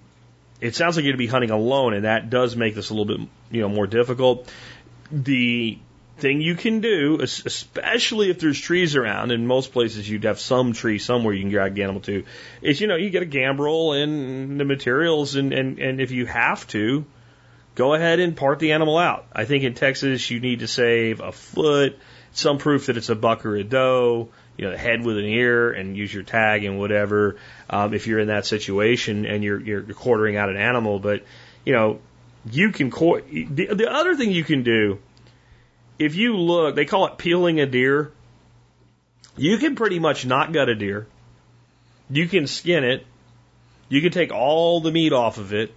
it sounds like you'd be hunting alone, and that does make this a little bit you know more difficult. The thing you can do, especially if there's trees around, in most places you'd have some tree somewhere you can drag the animal to, is you know, you get a gambrel and the materials and, and, and if you have to, go ahead and part the animal out. I think in Texas you need to save a foot, some proof that it's a buck or a doe, you know, the head with an ear and use your tag and whatever, um, if you're in that situation and you're, you're quartering out an animal. But, you know, you can, the, the other thing you can do if you look, they call it peeling a deer. You can pretty much not gut a deer. You can skin it. You can take all the meat off of it.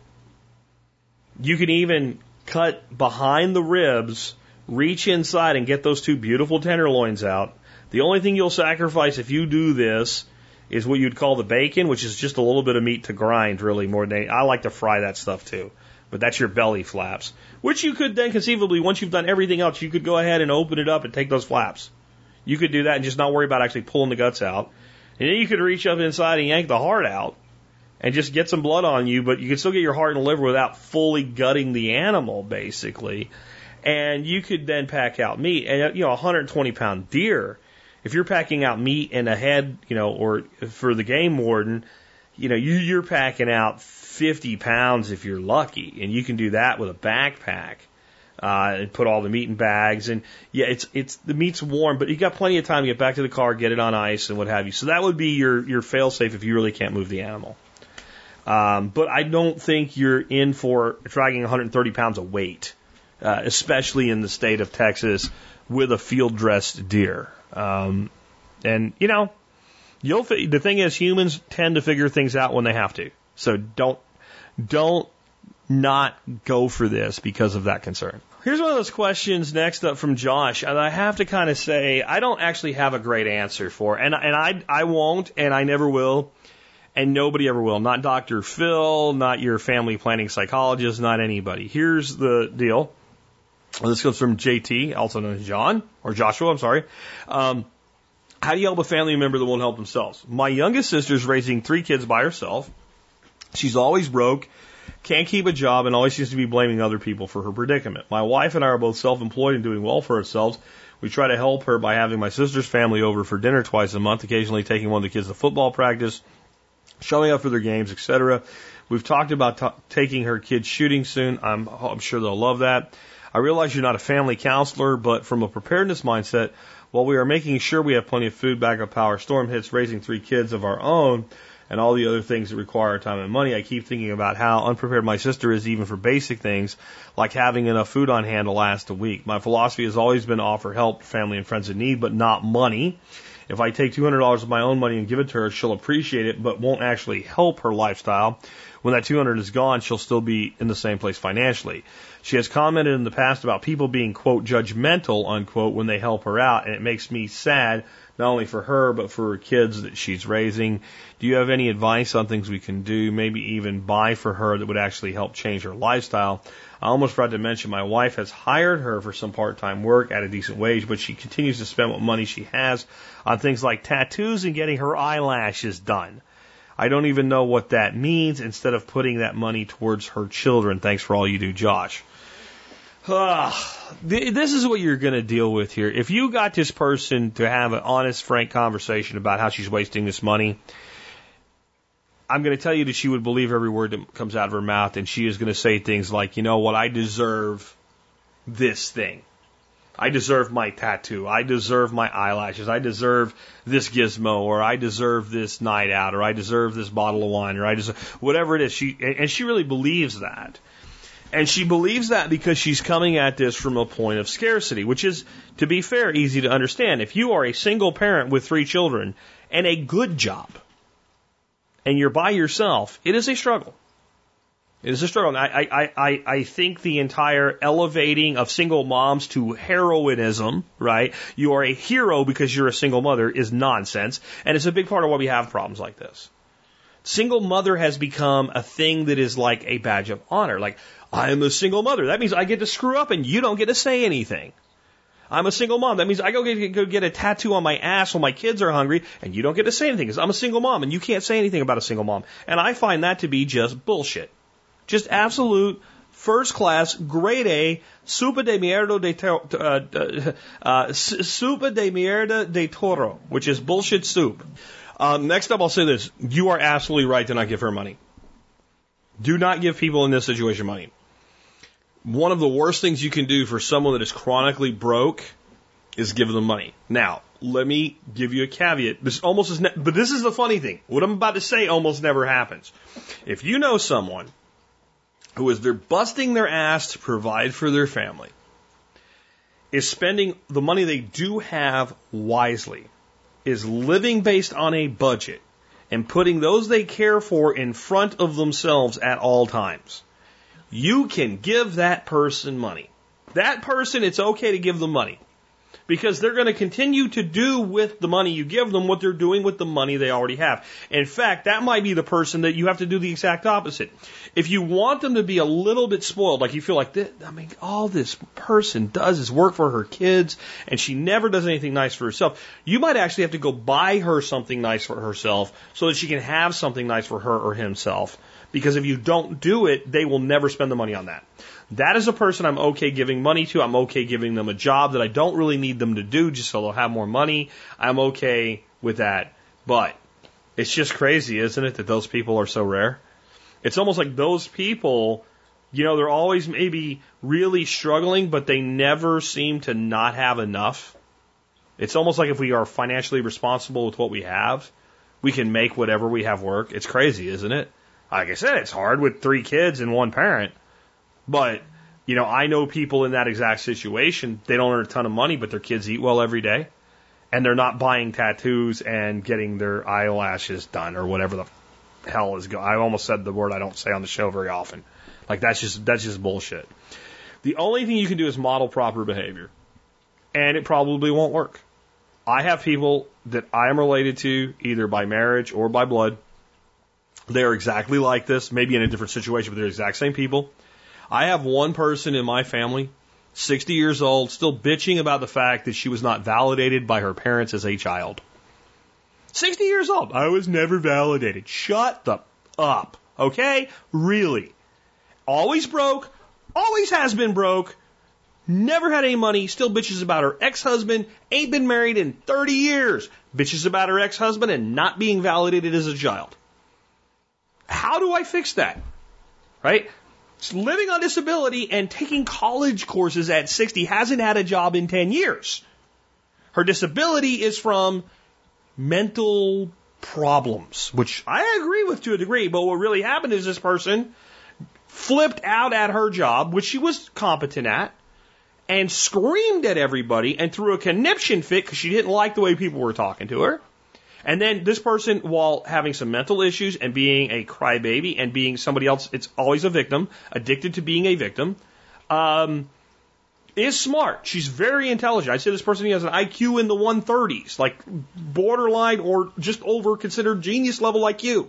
You can even cut behind the ribs, reach inside and get those two beautiful tenderloins out. The only thing you'll sacrifice if you do this is what you'd call the bacon, which is just a little bit of meat to grind, really more than. I like to fry that stuff too. But that's your belly flaps, which you could then conceivably, once you've done everything else, you could go ahead and open it up and take those flaps. You could do that and just not worry about actually pulling the guts out. And then you could reach up inside and yank the heart out and just get some blood on you, but you could still get your heart and liver without fully gutting the animal, basically. And you could then pack out meat. And, you know, a 120 pound deer, if you're packing out meat and a head, you know, or for the game warden, you know, you, you're packing out 50 pounds if you're lucky. And you can do that with a backpack. Uh, and put all the meat in bags and yeah, it's, it's, the meat's warm, but you got plenty of time to get back to the car, get it on ice and what have you. So that would be your, your fail safe if you really can't move the animal. Um, but I don't think you're in for dragging 130 pounds of weight, uh, especially in the state of Texas with a field dressed deer. Um, and you know, you'll the thing is, humans tend to figure things out when they have to. So don't don't not go for this because of that concern. Here's one of those questions next up from Josh, and I have to kind of say I don't actually have a great answer for, and and I I won't, and I never will and nobody ever will. Not Dr. Phil, not your family planning psychologist, not anybody. Here's the deal. This comes from JT, also known as John, or Joshua, I'm sorry. Um, how do you help a family member that won't help themselves? My youngest sister's raising three kids by herself. She's always broke, can't keep a job, and always seems to be blaming other people for her predicament. My wife and I are both self-employed and doing well for ourselves. We try to help her by having my sister's family over for dinner twice a month, occasionally taking one of the kids to football practice, showing up for their games, etc. We've talked about t- taking her kids shooting soon. I'm, I'm sure they'll love that. I realize you're not a family counselor, but from a preparedness mindset, while we are making sure we have plenty of food, backup power, storm hits, raising three kids of our own, and all the other things that require time and money, I keep thinking about how unprepared my sister is even for basic things like having enough food on hand to last a week. My philosophy has always been to offer help to family and friends in need, but not money. If I take $200 of my own money and give it to her, she'll appreciate it, but won't actually help her lifestyle. When that 200 is gone, she'll still be in the same place financially. She has commented in the past about people being, quote, judgmental, unquote, when they help her out, and it makes me sad, not only for her, but for her kids that she's raising. Do you have any advice on things we can do, maybe even buy for her that would actually help change her lifestyle? I almost forgot to mention my wife has hired her for some part-time work at a decent wage, but she continues to spend what money she has on things like tattoos and getting her eyelashes done. I don't even know what that means instead of putting that money towards her children. Thanks for all you do, Josh. Ah. This is what you're going to deal with here. If you got this person to have an honest, frank conversation about how she's wasting this money, I'm going to tell you that she would believe every word that comes out of her mouth, and she is going to say things like, you know what, I deserve this thing. I deserve my tattoo. I deserve my eyelashes. I deserve this gizmo, or I deserve this night out, or I deserve this bottle of wine, or I deserve whatever it is. She and she really believes that, and she believes that because she's coming at this from a point of scarcity, which is, to be fair, easy to understand. If you are a single parent with three children and a good job, and you're by yourself, it is a struggle. It is a struggle. I, I, I, I think the entire elevating of single moms to heroism, right? You are a hero because you're a single mother is nonsense. And it's a big part of why we have problems like this. Single mother has become a thing that is like a badge of honor. Like, I am a single mother. That means I get to screw up and you don't get to say anything. I'm a single mom. That means I go get, go get a tattoo on my ass while my kids are hungry, and you don't get to say anything because I'm a single mom, and you can't say anything about a single mom. And I find that to be just bullshit. Just absolute first class, grade A, super de mierda de, uh, uh, uh, super de mierda de toro, which is bullshit soup. Um, next up, I'll say this. You are absolutely right to not give her money. Do not give people in this situation money one of the worst things you can do for someone that is chronically broke is give them money. Now, let me give you a caveat. This almost is, ne- but this is the funny thing. What I'm about to say almost never happens. If you know someone who is they're busting their ass to provide for their family, is spending the money they do have wisely, is living based on a budget, and putting those they care for in front of themselves at all times you can give that person money. That person, it's okay to give them money. because they're going to continue to do with the money you give them what they're doing with the money they already have. In fact, that might be the person that you have to do the exact opposite. If you want them to be a little bit spoiled, like you feel like, this, I mean, all this person does is work for her kids and she never does anything nice for herself, you might actually have to go buy her something nice for herself so that she can have something nice for her or himself. Because if you don't do it, they will never spend the money on that. That is a person I'm okay giving money to. I'm okay giving them a job that I don't really need them to do just so they'll have more money. I'm okay with that. But it's just crazy, isn't it, that those people are so rare? It's almost like those people, you know, they're always maybe really struggling, but they never seem to not have enough. It's almost like if we are financially responsible with what we have, we can make whatever we have work. It's crazy, isn't it? Like I said, it's hard with three kids and one parent. But, you know, I know people in that exact situation. They don't earn a ton of money, but their kids eat well every day. And they're not buying tattoos and getting their eyelashes done or whatever the hell is going. I almost said the word I don't say on the show very often. Like that's just that's just bullshit. The only thing you can do is model proper behavior. And it probably won't work. I have people that I am related to either by marriage or by blood. They're exactly like this, maybe in a different situation, but they're the exact same people. I have one person in my family, 60 years old, still bitching about the fact that she was not validated by her parents as a child. 60 years old. I was never validated. Shut the up. Okay? Really. Always broke. Always has been broke. Never had any money. Still bitches about her ex-husband. Ain't been married in 30 years. Bitches about her ex-husband and not being validated as a child. How do I fix that? Right? living on disability and taking college courses at 60 hasn't had a job in 10 years. Her disability is from mental problems, which I agree with to a degree, but what really happened is this person flipped out at her job, which she was competent at, and screamed at everybody and threw a conniption fit because she didn't like the way people were talking to her. And then this person, while having some mental issues and being a crybaby and being somebody else, it's always a victim, addicted to being a victim, um, is smart. She's very intelligent. I'd say this person has an IQ in the 130s, like borderline or just over considered genius level IQ.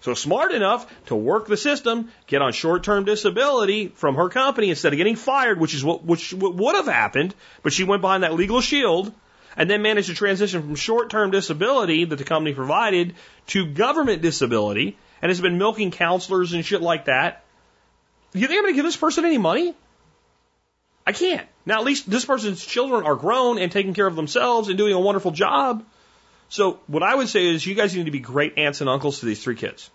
So smart enough to work the system, get on short-term disability from her company instead of getting fired, which is what which what would have happened, but she went behind that legal shield and then managed to transition from short term disability that the company provided to government disability and has been milking counselors and shit like that. You think I'm going to give this person any money? I can't. Now, at least this person's children are grown and taking care of themselves and doing a wonderful job. So, what I would say is, you guys need to be great aunts and uncles to these three kids.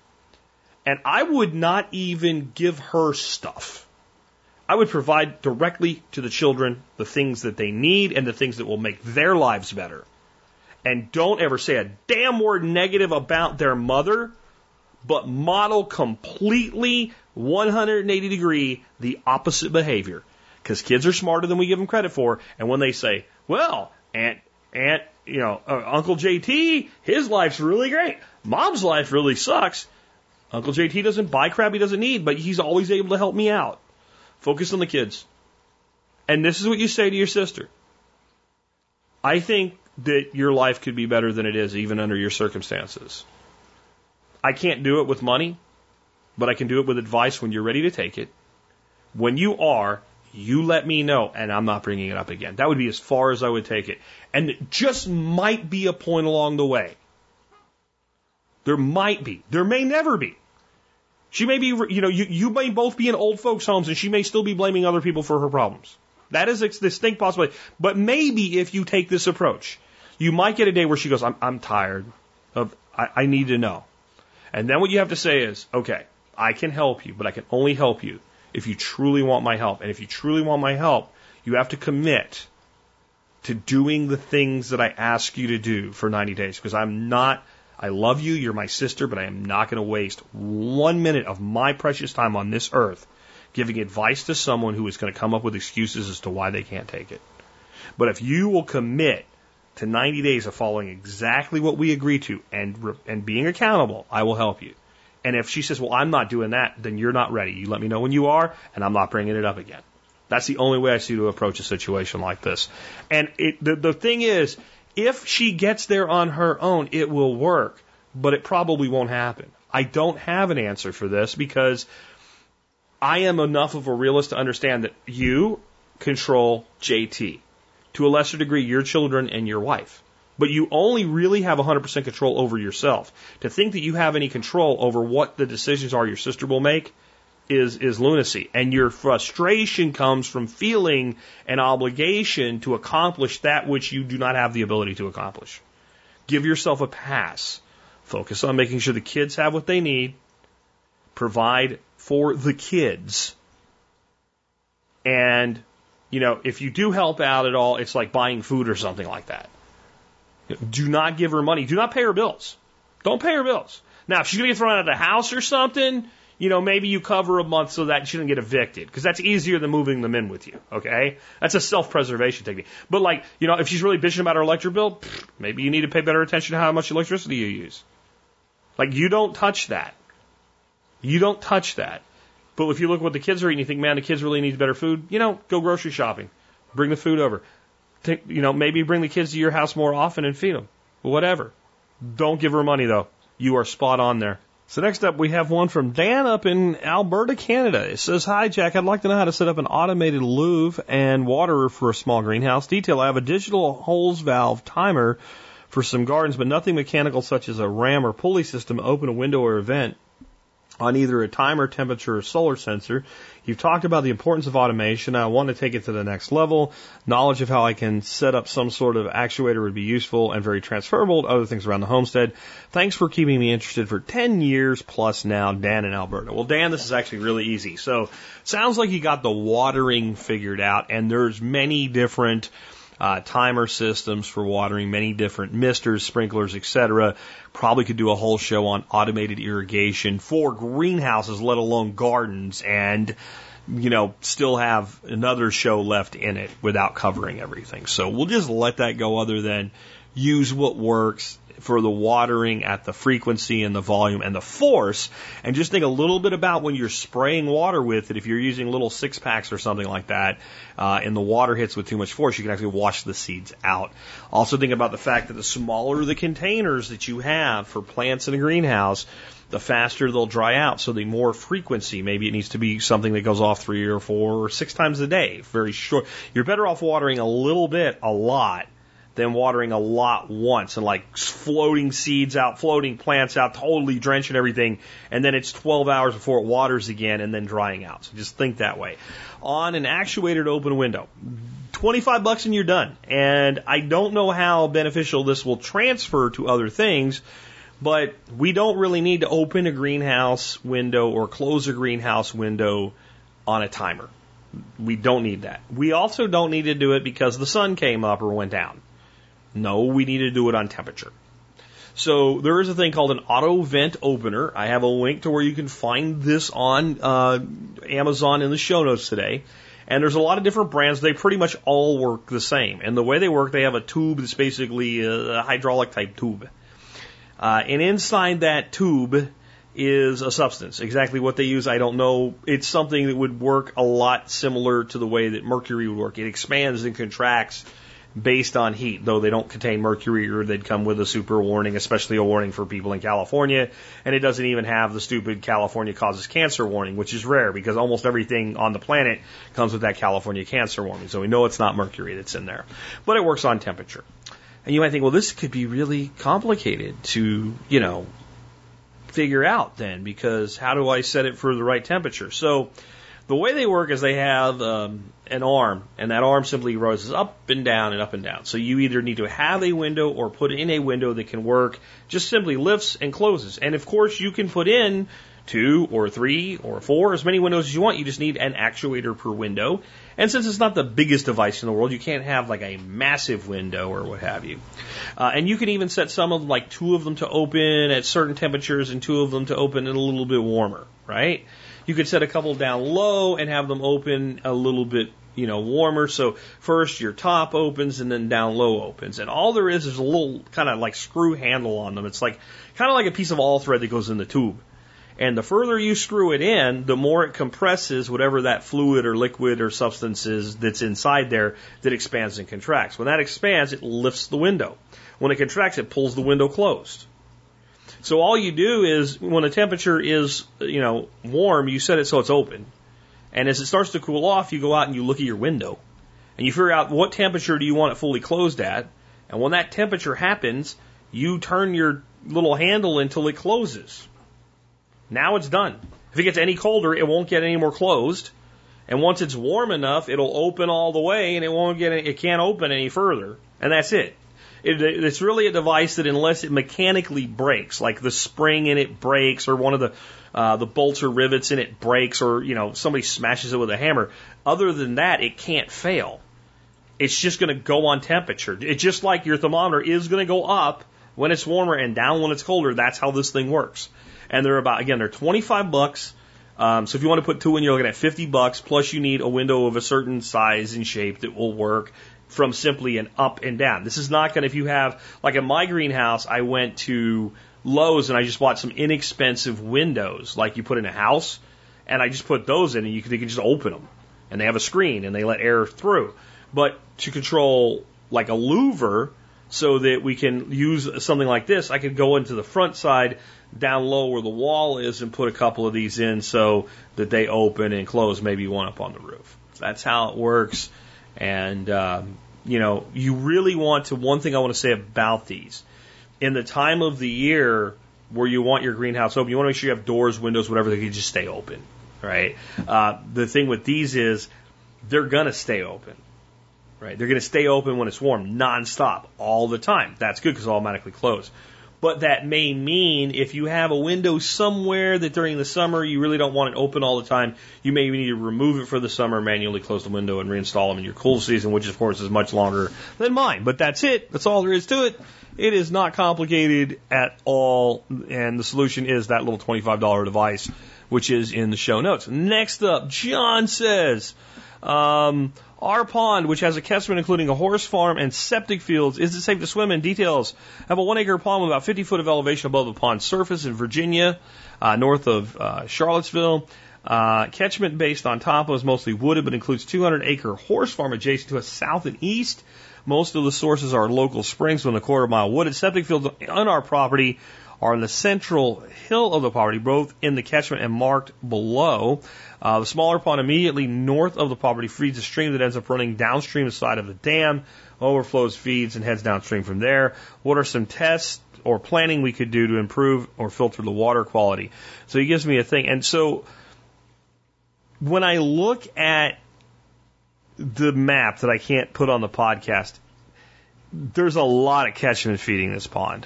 And I would not even give her stuff. I would provide directly to the children the things that they need and the things that will make their lives better. And don't ever say a damn word negative about their mother, but model completely 180 degree the opposite behavior. Because kids are smarter than we give them credit for. And when they say, well, Aunt, Aunt, you know, uh, Uncle JT, his life's really great. Mom's life really sucks. Uncle JT doesn't buy crap he doesn't need, but he's always able to help me out. Focus on the kids. And this is what you say to your sister. I think that your life could be better than it is, even under your circumstances. I can't do it with money, but I can do it with advice when you're ready to take it. When you are, you let me know, and I'm not bringing it up again. That would be as far as I would take it. And it just might be a point along the way. There might be. There may never be. She may be, you know, you, you may both be in old folks' homes and she may still be blaming other people for her problems. That is a distinct possibility. But maybe if you take this approach, you might get a day where she goes, I'm, I'm tired of, I, I need to know. And then what you have to say is, okay, I can help you, but I can only help you if you truly want my help. And if you truly want my help, you have to commit to doing the things that I ask you to do for 90 days because I'm not I love you, you're my sister, but I am not going to waste one minute of my precious time on this earth giving advice to someone who is going to come up with excuses as to why they can't take it. But if you will commit to 90 days of following exactly what we agree to and and being accountable, I will help you. And if she says, "Well, I'm not doing that," then you're not ready. You let me know when you are, and I'm not bringing it up again. That's the only way I see to approach a situation like this. And it, the, the thing is, if she gets there on her own, it will work, but it probably won't happen. I don't have an answer for this because I am enough of a realist to understand that you control JT. To a lesser degree, your children and your wife. But you only really have 100% control over yourself. To think that you have any control over what the decisions are your sister will make is, is lunacy. And your frustration comes from feeling an obligation to accomplish that which you do not have the ability to accomplish. Give yourself a pass. Focus on making sure the kids have what they need. Provide for the kids. And, you know, if you do help out at all, it's like buying food or something like that. Do not give her money. Do not pay her bills. Don't pay her bills. Now, if she's going to get thrown out of the house or something, you know, maybe you cover a month so that she doesn't get evicted because that's easier than moving them in with you. Okay. That's a self preservation technique. But like, you know, if she's really bitching about her electric bill, maybe you need to pay better attention to how much electricity you use. Like, you don't touch that. You don't touch that. But if you look at what the kids are eating, you think, man, the kids really need better food. You know, go grocery shopping. Bring the food over. Take, you know, maybe bring the kids to your house more often and feed them. Whatever. Don't give her money though. You are spot on there. So next up, we have one from Dan up in Alberta, Canada. It says, Hi, Jack. I'd like to know how to set up an automated louver and waterer for a small greenhouse. Detail, I have a digital hose valve timer for some gardens, but nothing mechanical such as a ram or pulley system open a window or a vent on either a timer, temperature, or solar sensor. You've talked about the importance of automation. I want to take it to the next level. Knowledge of how I can set up some sort of actuator would be useful and very transferable to other things around the homestead. Thanks for keeping me interested for 10 years plus now, Dan in Alberta. Well, Dan, this is actually really easy. So, sounds like you got the watering figured out, and there's many different uh, timer systems for watering, many different misters, sprinklers, etc. Probably could do a whole show on automated irrigation for greenhouses, let alone gardens, and you know, still have another show left in it without covering everything. So we'll just let that go other than use what works for the watering at the frequency and the volume and the force. And just think a little bit about when you're spraying water with it. If you're using little six packs or something like that, uh, and the water hits with too much force, you can actually wash the seeds out. Also think about the fact that the smaller the containers that you have for plants in a greenhouse, the faster they'll dry out. So the more frequency, maybe it needs to be something that goes off three or four or six times a day. Very short. You're better off watering a little bit, a lot, than watering a lot once and like floating seeds out, floating plants out, totally drenching everything, and then it's 12 hours before it waters again and then drying out. So just think that way. On an actuated open window, 25 bucks and you're done. And I don't know how beneficial this will transfer to other things, but we don't really need to open a greenhouse window or close a greenhouse window on a timer. We don't need that. We also don't need to do it because the sun came up or went down. No, we need to do it on temperature. So there is a thing called an auto vent opener. I have a link to where you can find this on uh, Amazon in the show notes today. And there's a lot of different brands. They pretty much all work the same. And the way they work, they have a tube that's basically a hydraulic type tube. Uh, and inside that tube is a substance. Exactly what they use, I don't know. It's something that would work a lot similar to the way that mercury would work. It expands and contracts based on heat, though they don't contain mercury or they'd come with a super warning, especially a warning for people in California. And it doesn't even have the stupid California causes cancer warning, which is rare because almost everything on the planet comes with that California cancer warning. So we know it's not mercury that's in there. But it works on temperature. And you might think, well, this could be really complicated to, you know, figure out then because how do I set it for the right temperature? So the way they work is they have um, an arm, and that arm simply rises up and down and up and down. So you either need to have a window or put in a window that can work, just simply lifts and closes. And of course, you can put in two or three or four, as many windows as you want. You just need an actuator per window. And since it's not the biggest device in the world, you can't have like a massive window or what have you. Uh, and you can even set some of them, like two of them to open at certain temperatures and two of them to open at a little bit warmer, right? You could set a couple down low and have them open a little bit, you know, warmer. So first your top opens and then down low opens. And all there is is a little kind of like screw handle on them. It's like kind of like a piece of all thread that goes in the tube. And the further you screw it in, the more it compresses whatever that fluid or liquid or substance is that's inside there that expands and contracts. When that expands, it lifts the window. When it contracts, it pulls the window closed. So all you do is when the temperature is, you know, warm, you set it so it's open. And as it starts to cool off, you go out and you look at your window and you figure out what temperature do you want it fully closed at. And when that temperature happens, you turn your little handle until it closes. Now it's done. If it gets any colder, it won't get any more closed. And once it's warm enough, it'll open all the way and it won't get, any, it can't open any further. And that's it. It. It's really a device that unless it mechanically breaks, like the spring in it breaks or one of the, uh, the bolts or rivets in it breaks or, you know, somebody smashes it with a hammer, other than that, it can't fail. It's just going to go on temperature. It's just like your thermometer is going to go up when it's warmer and down when it's colder. That's how this thing works. And they're about, again, they're 25 bucks. Um, so if you want to put two in, you're looking at 50 bucks. Plus, you need a window of a certain size and shape that will work from simply an up and down. This is not going to, if you have, like in my greenhouse, I went to Lowe's and I just bought some inexpensive windows, like you put in a house, and I just put those in and you can, you can just open them. And they have a screen and they let air through. But to control like a louver, so that we can use something like this, I could go into the front side down low where the wall is and put a couple of these in so that they open and close, maybe one up on the roof. That's how it works. And, um, you know, you really want to, one thing I want to say about these, in the time of the year where you want your greenhouse open, you want to make sure you have doors, windows, whatever, they can just stay open, right? Uh, the thing with these is they're going to stay open. Right? They're going to stay open when it's warm, nonstop, all the time. That's good because automatically close. But that may mean if you have a window somewhere that during the summer you really don't want it open all the time, you may need to remove it for the summer, manually close the window, and reinstall them in your cool season, which of course is much longer than mine. But that's it. That's all there is to it. It is not complicated at all, and the solution is that little $25 device, which is in the show notes. Next up, John says, um, our pond, which has a catchment including a horse farm and septic fields, is it safe to swim in? Details. Have a one acre pond with about 50 foot of elevation above the pond surface in Virginia, uh, north of uh, Charlottesville. Uh, catchment based on topo is mostly wooded, but includes 200 acre horse farm adjacent to us south and east. Most of the sources are local springs within a quarter mile wooded. Septic fields on our property are in the central hill of the property, both in the catchment and marked below. Uh, the smaller pond immediately north of the property feeds a stream that ends up running downstream the side of the dam, overflows, feeds, and heads downstream from there. What are some tests or planning we could do to improve or filter the water quality? So he gives me a thing. And so when I look at the map that I can't put on the podcast, there's a lot of catchment feeding this pond.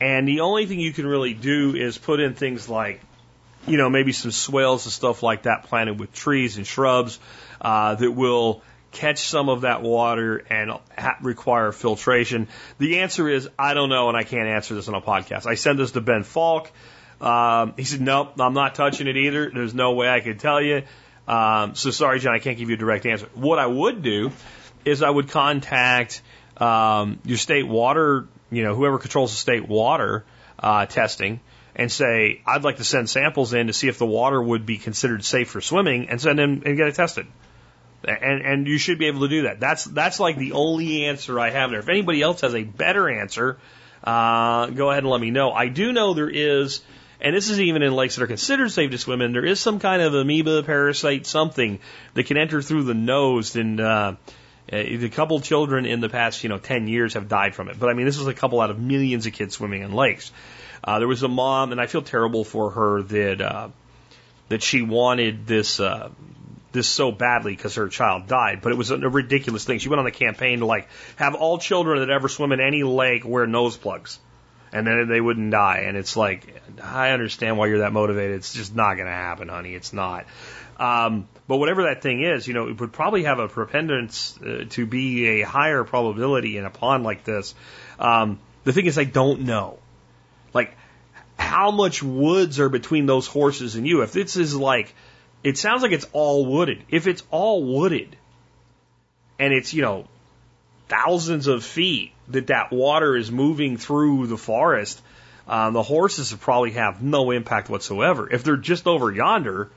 And the only thing you can really do is put in things like, you know, maybe some swales and stuff like that planted with trees and shrubs uh, that will catch some of that water and require filtration. The answer is I don't know, and I can't answer this on a podcast. I sent this to Ben Falk. Um, he said, nope, I'm not touching it either. There's no way I could tell you. Um, so sorry, John, I can't give you a direct answer. What I would do is I would contact um, your state water you know, whoever controls the state water uh, testing and say, I'd like to send samples in to see if the water would be considered safe for swimming and send in and get it tested. And, and you should be able to do that. That's, that's like the only answer I have there. If anybody else has a better answer, uh, go ahead and let me know. I do know there is, and this is even in lakes that are considered safe to swim in, there is some kind of amoeba, parasite, something that can enter through the nose and, uh, a couple children in the past, you know, 10 years have died from it. But I mean, this was a couple out of millions of kids swimming in lakes. Uh, there was a mom, and I feel terrible for her that, uh, that she wanted this, uh, this so badly because her child died, but it was a, a ridiculous thing. She went on a campaign to like have all children that ever swim in any lake wear nose plugs and then they wouldn't die. And it's like, I understand why you're that motivated. It's just not going to happen, honey. It's not. Um, but whatever that thing is, you know, it would probably have a propendence uh, to be a higher probability in a pond like this. Um, the thing is, I don't know. Like, how much woods are between those horses and you? If this is like, it sounds like it's all wooded. If it's all wooded and it's, you know, thousands of feet that that water is moving through the forest, Um, the horses probably have no impact whatsoever. If they're just over yonder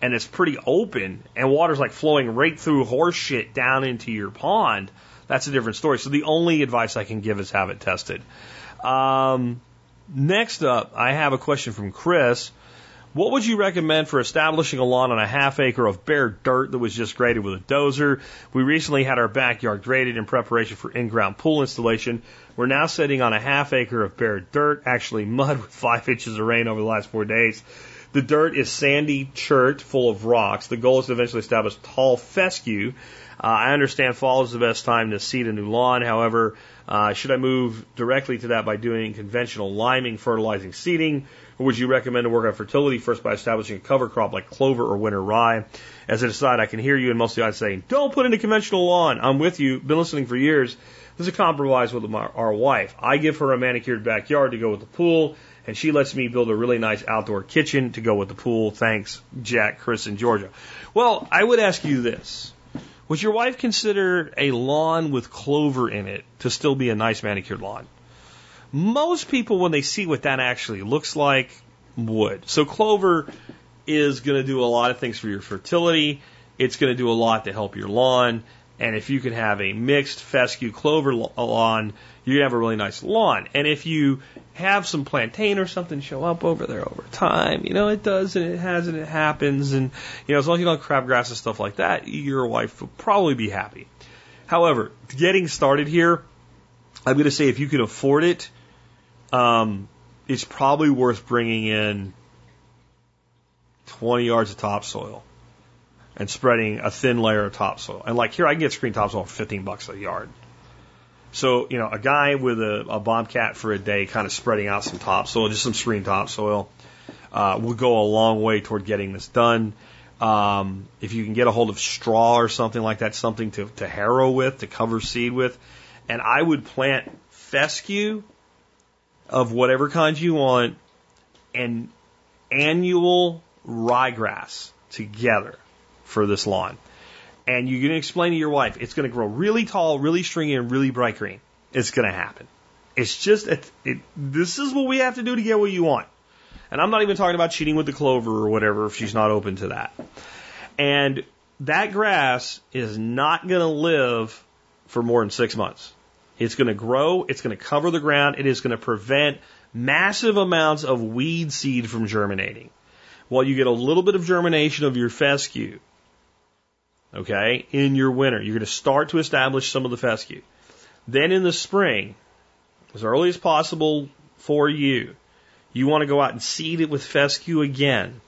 and it's pretty open and water's like flowing right through horse shit down into your pond, that's a different story. So the only advice I can give is have it tested. Um, next up, I have a question from Chris. What would you recommend for establishing a lawn on a half acre of bare dirt that was just graded with a dozer? We recently had our backyard graded in preparation for in-ground pool installation. We're now sitting on a half acre of bare dirt, actually mud with five inches of rain over the last four days. The dirt is sandy chert full of rocks. The goal is to eventually establish tall fescue. Uh, I understand fall is the best time to seed a new lawn. However, uh, should I move directly to that by doing conventional liming, fertilizing, seeding? Or would you recommend to work on fertility first by establishing a cover crop like clover or winter rye? As an aside, I can hear you and most of the audience saying, don't put in a conventional lawn. I'm with you. Been listening for years. This is a compromise with my, our wife. I give her a manicured backyard to go with the pool, and she lets me build a really nice outdoor kitchen to go with the pool. Thanks, Jack, Chris, and Georgia. Well, I would ask you this. Would your wife consider a lawn with clover in it to still be a nice manicured lawn? Most people, when they see what that actually looks like, would. So clover is going to do a lot of things for your fertility. It's going to do a lot to help your lawn. And if you can have a mixed fescue clover lawn, you're have a really nice lawn. And if you have some plantain or something show up over there over time, you know, it does and it has and it happens. And, you know, as long as you don't have crabgrass and stuff like that, your wife will probably be happy. However, getting started here, I'm going to say if you can afford it, um, it's probably worth bringing in 20 yards of topsoil and spreading a thin layer of topsoil. And like here, I can get screen topsoil for 15 bucks a yard. So, you know, a guy with a, a bobcat for a day kind of spreading out some topsoil, just some screen topsoil, uh, will go a long way toward getting this done. Um, if you can get a hold of straw or something like that, something to, to harrow with, to cover seed with. And I would plant fescue of whatever kind you want and annual ryegrass together for this lawn. And you're going to explain to your wife it's going to grow really tall, really stringy, and really bright green. It's going to happen. It's just, it, it, this is what we have to do to get what you want. And I'm not even talking about cheating with the clover or whatever if she's not open to that. And that grass is not going to live for more than six months. It's going to grow, it's going to cover the ground, it is going to prevent massive amounts of weed seed from germinating. While you get a little bit of germination of your fescue, okay, in your winter, you're going to start to establish some of the fescue. Then in the spring, as early as possible for you, you want to go out and seed it with fescue again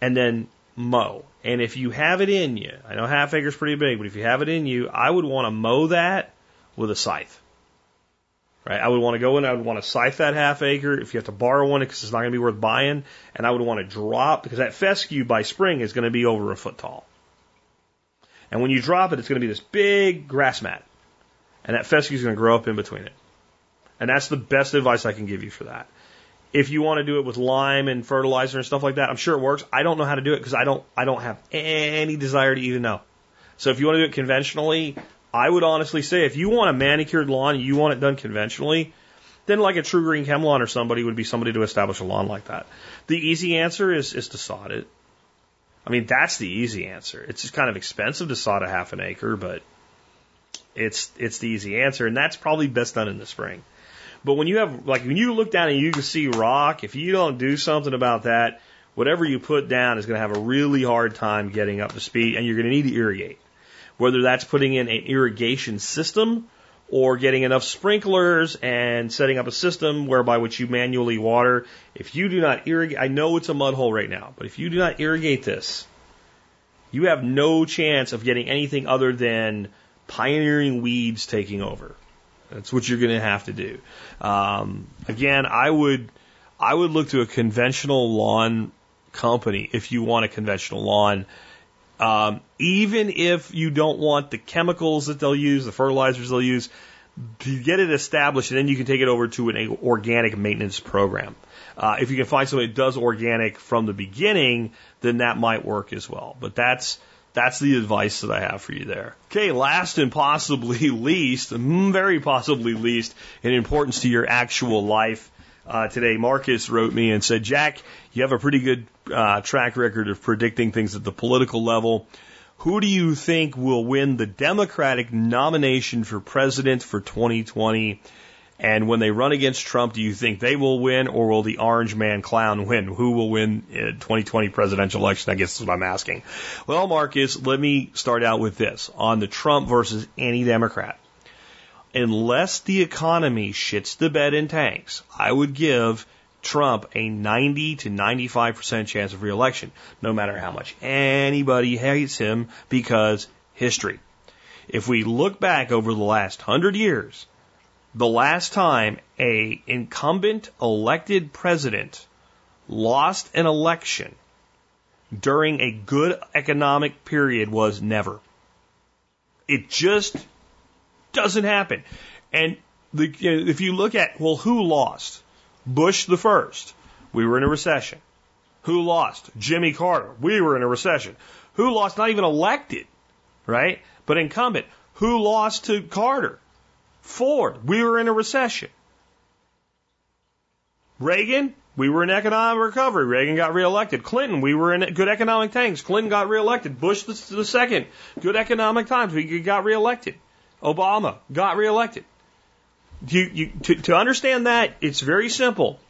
and then mow. And if you have it in you, I know half acre's pretty big, but if you have it in you, I would want to mow that with a scythe. Right? I would want to go in, I would want to scythe that half acre if you have to borrow one because it's not going to be worth buying. And I would want to drop because that fescue by spring is going to be over a foot tall. And when you drop it, it's going to be this big grass mat. And that fescue is going to grow up in between it. And that's the best advice I can give you for that. If you want to do it with lime and fertilizer and stuff like that, I'm sure it works. I don't know how to do it because I don't I don't have any desire to even know. So if you want to do it conventionally, I would honestly say if you want a manicured lawn you want it done conventionally, then like a TruGreen ChemLawn or somebody would be somebody to establish a lawn like that. The easy answer is is to sod it. I mean, that's the easy answer. It's just kind of expensive to sod a half an acre, but it's it's the easy answer, and that's probably best done in the spring. But when you have like when you look down and you can see rock, if you don't do something about that, whatever you put down is going to have a really hard time getting up to speed, and you're going to need to irrigate whether that's putting in an irrigation system or getting enough sprinklers and setting up a system whereby which you manually water. If you do not irrigate, I know it's a mud hole right now, but if you do not irrigate this, you have no chance of getting anything other than pioneering weeds taking over. That's what you're going to have to do. Um, again, I would I would look to a conventional lawn company if you want a conventional lawn um, even if you don't want the chemicals that they'll use, the fertilizers they'll use, to get it established, and then you can take it over to an organic maintenance program. Uh, if you can find somebody that does organic from the beginning, then that might work as well. But that's that's the advice that I have for you there. Okay, last and possibly least, mm, very possibly least in importance to your actual life, uh, today. Marcus wrote me and said, Jack, you have a pretty good uh, track record of predicting things at the political level. Who do you think will win the Democratic nomination for president for 2020? And when they run against Trump, do you think they will win or will the orange man clown win? Who will win in 2020 presidential election? I guess is what I'm asking. Well, Marcus, let me start out with this on the Trump versus any Democrat. Unless the economy shits the bed in tanks, I would give Trump a 90 to 95% chance of reelection, no matter how much anybody hates him because history. If we look back over the last hundred years, the last time a incumbent elected president lost an election during a good economic period was never. It just doesn't happen. And the, if you look at, well, who lost? Bush the first. We were in a recession. Who lost? Jimmy Carter. We were in a recession. Who lost? Not even elected, right? But incumbent. Who lost to Carter? Ford, we were in a recession. Reagan, we were in economic recovery. Reagan got reelected. Clinton, we were in good economic times. Clinton got reelected. Bush the, the second, good economic times. We got reelected. Obama got reelected. You, you, to, to understand that, it's very simple.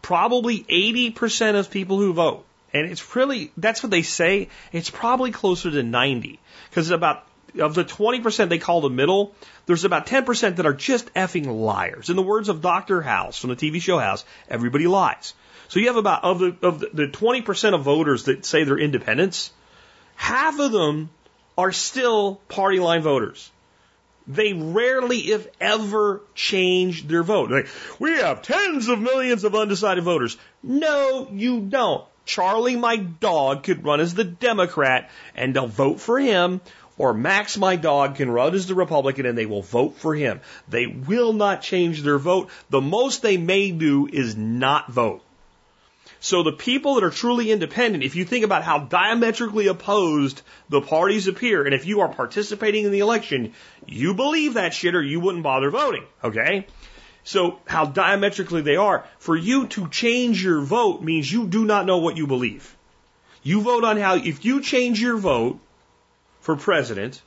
Probably 80% of people who vote, and it's really, that's what they say, it's probably closer to 90. Because about of the 20% they call the middle, there's about 10% that are just effing liars. In the words of Dr. House from the TV show House, everybody lies. So you have about, of the, of the 20% of voters that say they're independents, half of them are still party line voters. They rarely, if ever, change their vote. Like, we have tens of millions of undecided voters. No, you don't. Charlie, my dog, could run as the Democrat and they'll vote for him or Max, my dog, can run as the Republican and they will vote for him. They will not change their vote. The most they may do is not vote. So the people that are truly independent, if you think about how diametrically opposed the parties appear, and if you are participating in the election, you believe that shit or you wouldn't bother voting, okay? So how diametrically they are, for you to change your vote means you do not know what you believe. You vote on how, if you change your vote, for president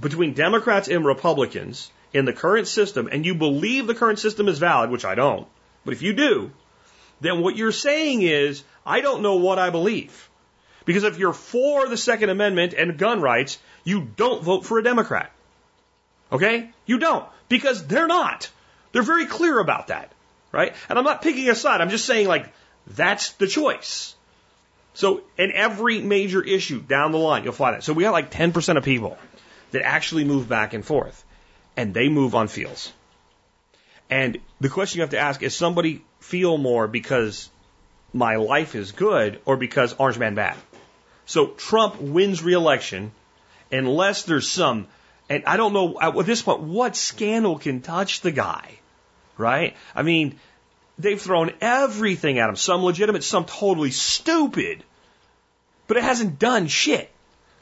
between Democrats and Republicans in the current system, and you believe the current system is valid, which I don't, but if you do, then what you're saying is, I don't know what I believe. Because if you're for the Second Amendment and gun rights, you don't vote for a Democrat. Okay? You don't. Because they're not. They're very clear about that. Right? And I'm not picking a side. I'm just saying, like, that's the choice. So in every major issue down the line, you'll find that. So we got like 10% of people that actually move back and forth, and they move on feels. And the question you have to ask is somebody feel more because my life is good or because Orange Man bad? So Trump wins re-election unless there's some, and I don't know at this point what scandal can touch the guy, right? I mean, They've thrown everything at him, some legitimate, some totally stupid. But it hasn't done shit.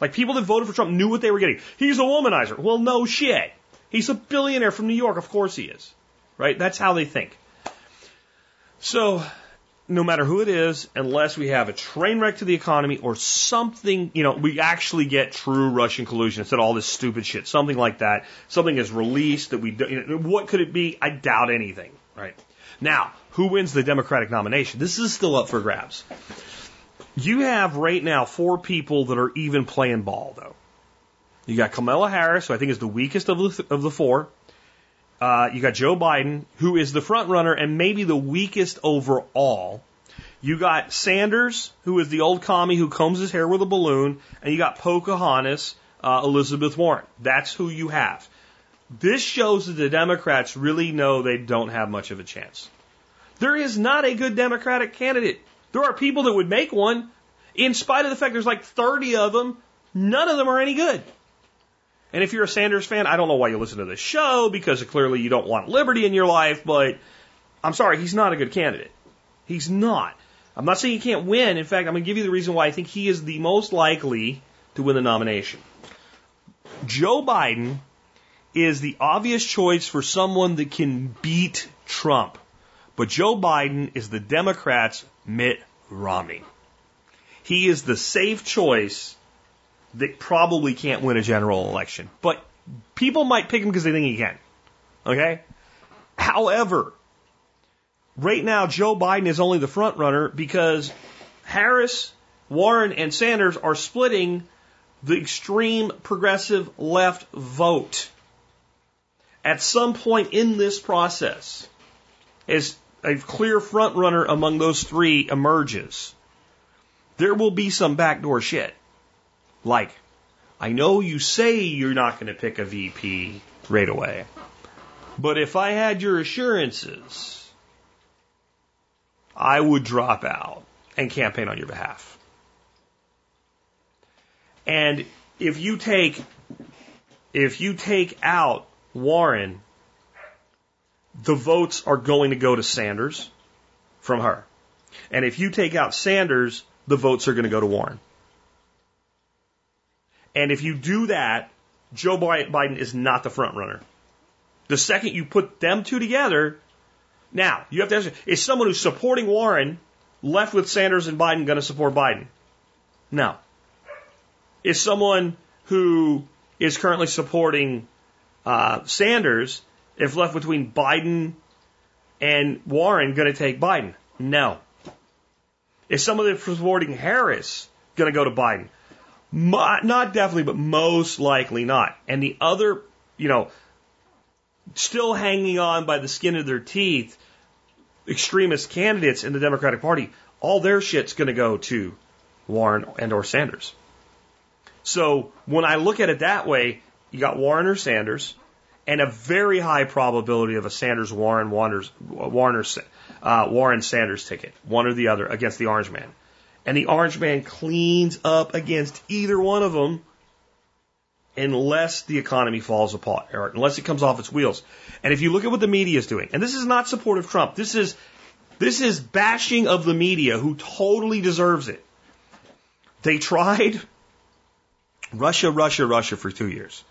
Like people that voted for Trump knew what they were getting. He's a womanizer. Well, no shit. He's a billionaire from New York. Of course he is. Right? That's how they think. So, no matter who it is, unless we have a train wreck to the economy or something, you know, we actually get true Russian collusion instead of all this stupid shit. Something like that. Something is released that we do, you know, what could it be? I doubt anything. Right? Now, who wins the Democratic nomination? This is still up for grabs. You have right now four people that are even playing ball, though. You got Kamala Harris, who I think is the weakest of the, of the four. Uh, you got Joe Biden, who is the front runner and maybe the weakest overall. You got Sanders, who is the old commie who combs his hair with a balloon, and you got Pocahontas, uh, Elizabeth Warren. That's who you have. This shows that the Democrats really know they don't have much of a chance. There is not a good Democratic candidate. There are people that would make one. In spite of the fact there's like 30 of them, none of them are any good. And if you're a Sanders fan, I don't know why you listen to this show because clearly you don't want liberty in your life, but I'm sorry, he's not a good candidate. He's not. I'm not saying he can't win. In fact, I'm going to give you the reason why I think he is the most likely to win the nomination. Joe Biden is the obvious choice for someone that can beat Trump. But Joe Biden is the Democrats' Mitt Romney. He is the safe choice that probably can't win a general election. But people might pick him because they think he can. Okay? However, right now Joe Biden is only the front runner because Harris, Warren, and Sanders are splitting the extreme progressive left vote. At some point in this process, as a clear front runner among those three emerges, there will be some backdoor shit. Like, I know you say you're not going to pick a VP right away, but if I had your assurances, I would drop out and campaign on your behalf. And if you take if you take out Warren, the votes are going to go to Sanders from her. And if you take out Sanders, the votes are going to go to Warren. And if you do that, Joe Biden is not the front runner. The second you put them two together, now you have to ask, is someone who's supporting Warren left with Sanders and Biden going to support Biden? No. Is someone who is currently supporting uh, Sanders, if left between Biden and Warren, going to take Biden? No. Is someone that's supporting Harris going to go to Biden? Not definitely, but most likely not. And the other, you know, still hanging on by the skin of their teeth, extremist candidates in the Democratic Party, all their shit's going to go to Warren and or Sanders. So when I look at it that way, you got Warren or Sanders, and a very high probability of a Sanders Warren Warner uh, Warren Sanders ticket, one or the other against the Orange Man. And the Orange Man cleans up against either one of them unless the economy falls apart, or unless it comes off its wheels. And if you look at what the media is doing, and this is not support of Trump, this is this is bashing of the media who totally deserves it. They tried Russia, Russia, Russia for two years.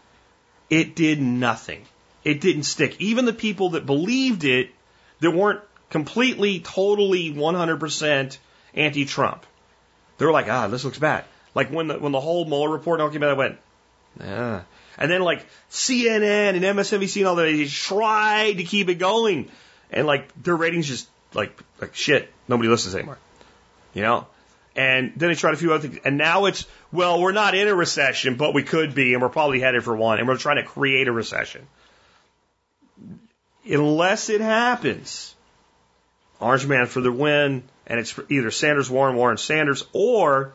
It did nothing. It didn't stick. Even the people that believed it, that weren't completely, totally, 100% anti-Trump, they were like, ah, this looks bad. Like when the when the whole Mueller report came out, I went, yeah. And then like CNN and MSNBC and all that, they tried to keep it going, and like their ratings just like like shit. Nobody listens anymore. You know. And then they tried a few other things, and now it's well, we're not in a recession, but we could be, and we're probably headed for one, and we're trying to create a recession. Unless it happens, Orange Man for the win, and it's either Sanders Warren, Warren Sanders, or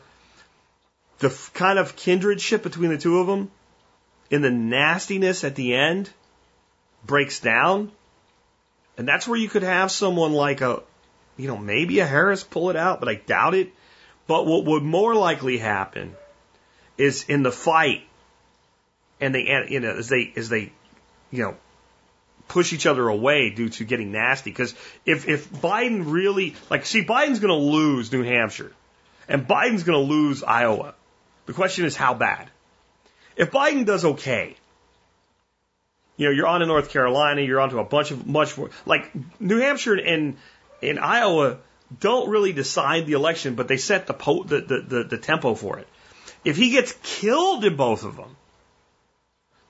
the kind of kindredship between the two of them in the nastiness at the end breaks down. And that's where you could have someone like a, you know, maybe a Harris pull it out, but I doubt it. But what would more likely happen is in the fight, and they, you know, as they, as they, you know, push each other away due to getting nasty. Because if, if Biden really, like, see, Biden's going to lose New Hampshire, and Biden's going to lose Iowa. The question is how bad. If Biden does okay, you know, you're on to North Carolina, you're on to a bunch of much more, like New Hampshire and in Iowa don't really decide the election, but they set the, po- the, the, the, the tempo for it. If he gets killed in both of them,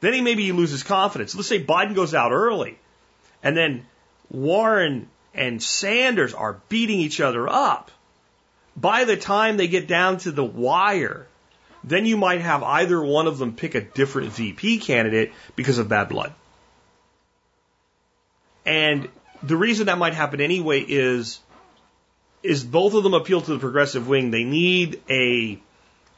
then he maybe he loses confidence. Let's say Biden goes out early, and then Warren and Sanders are beating each other up. By the time they get down to the wire, then you might have either one of them pick a different VP candidate because of bad blood. And the reason that might happen anyway is is both of them appeal to the progressive wing. They need a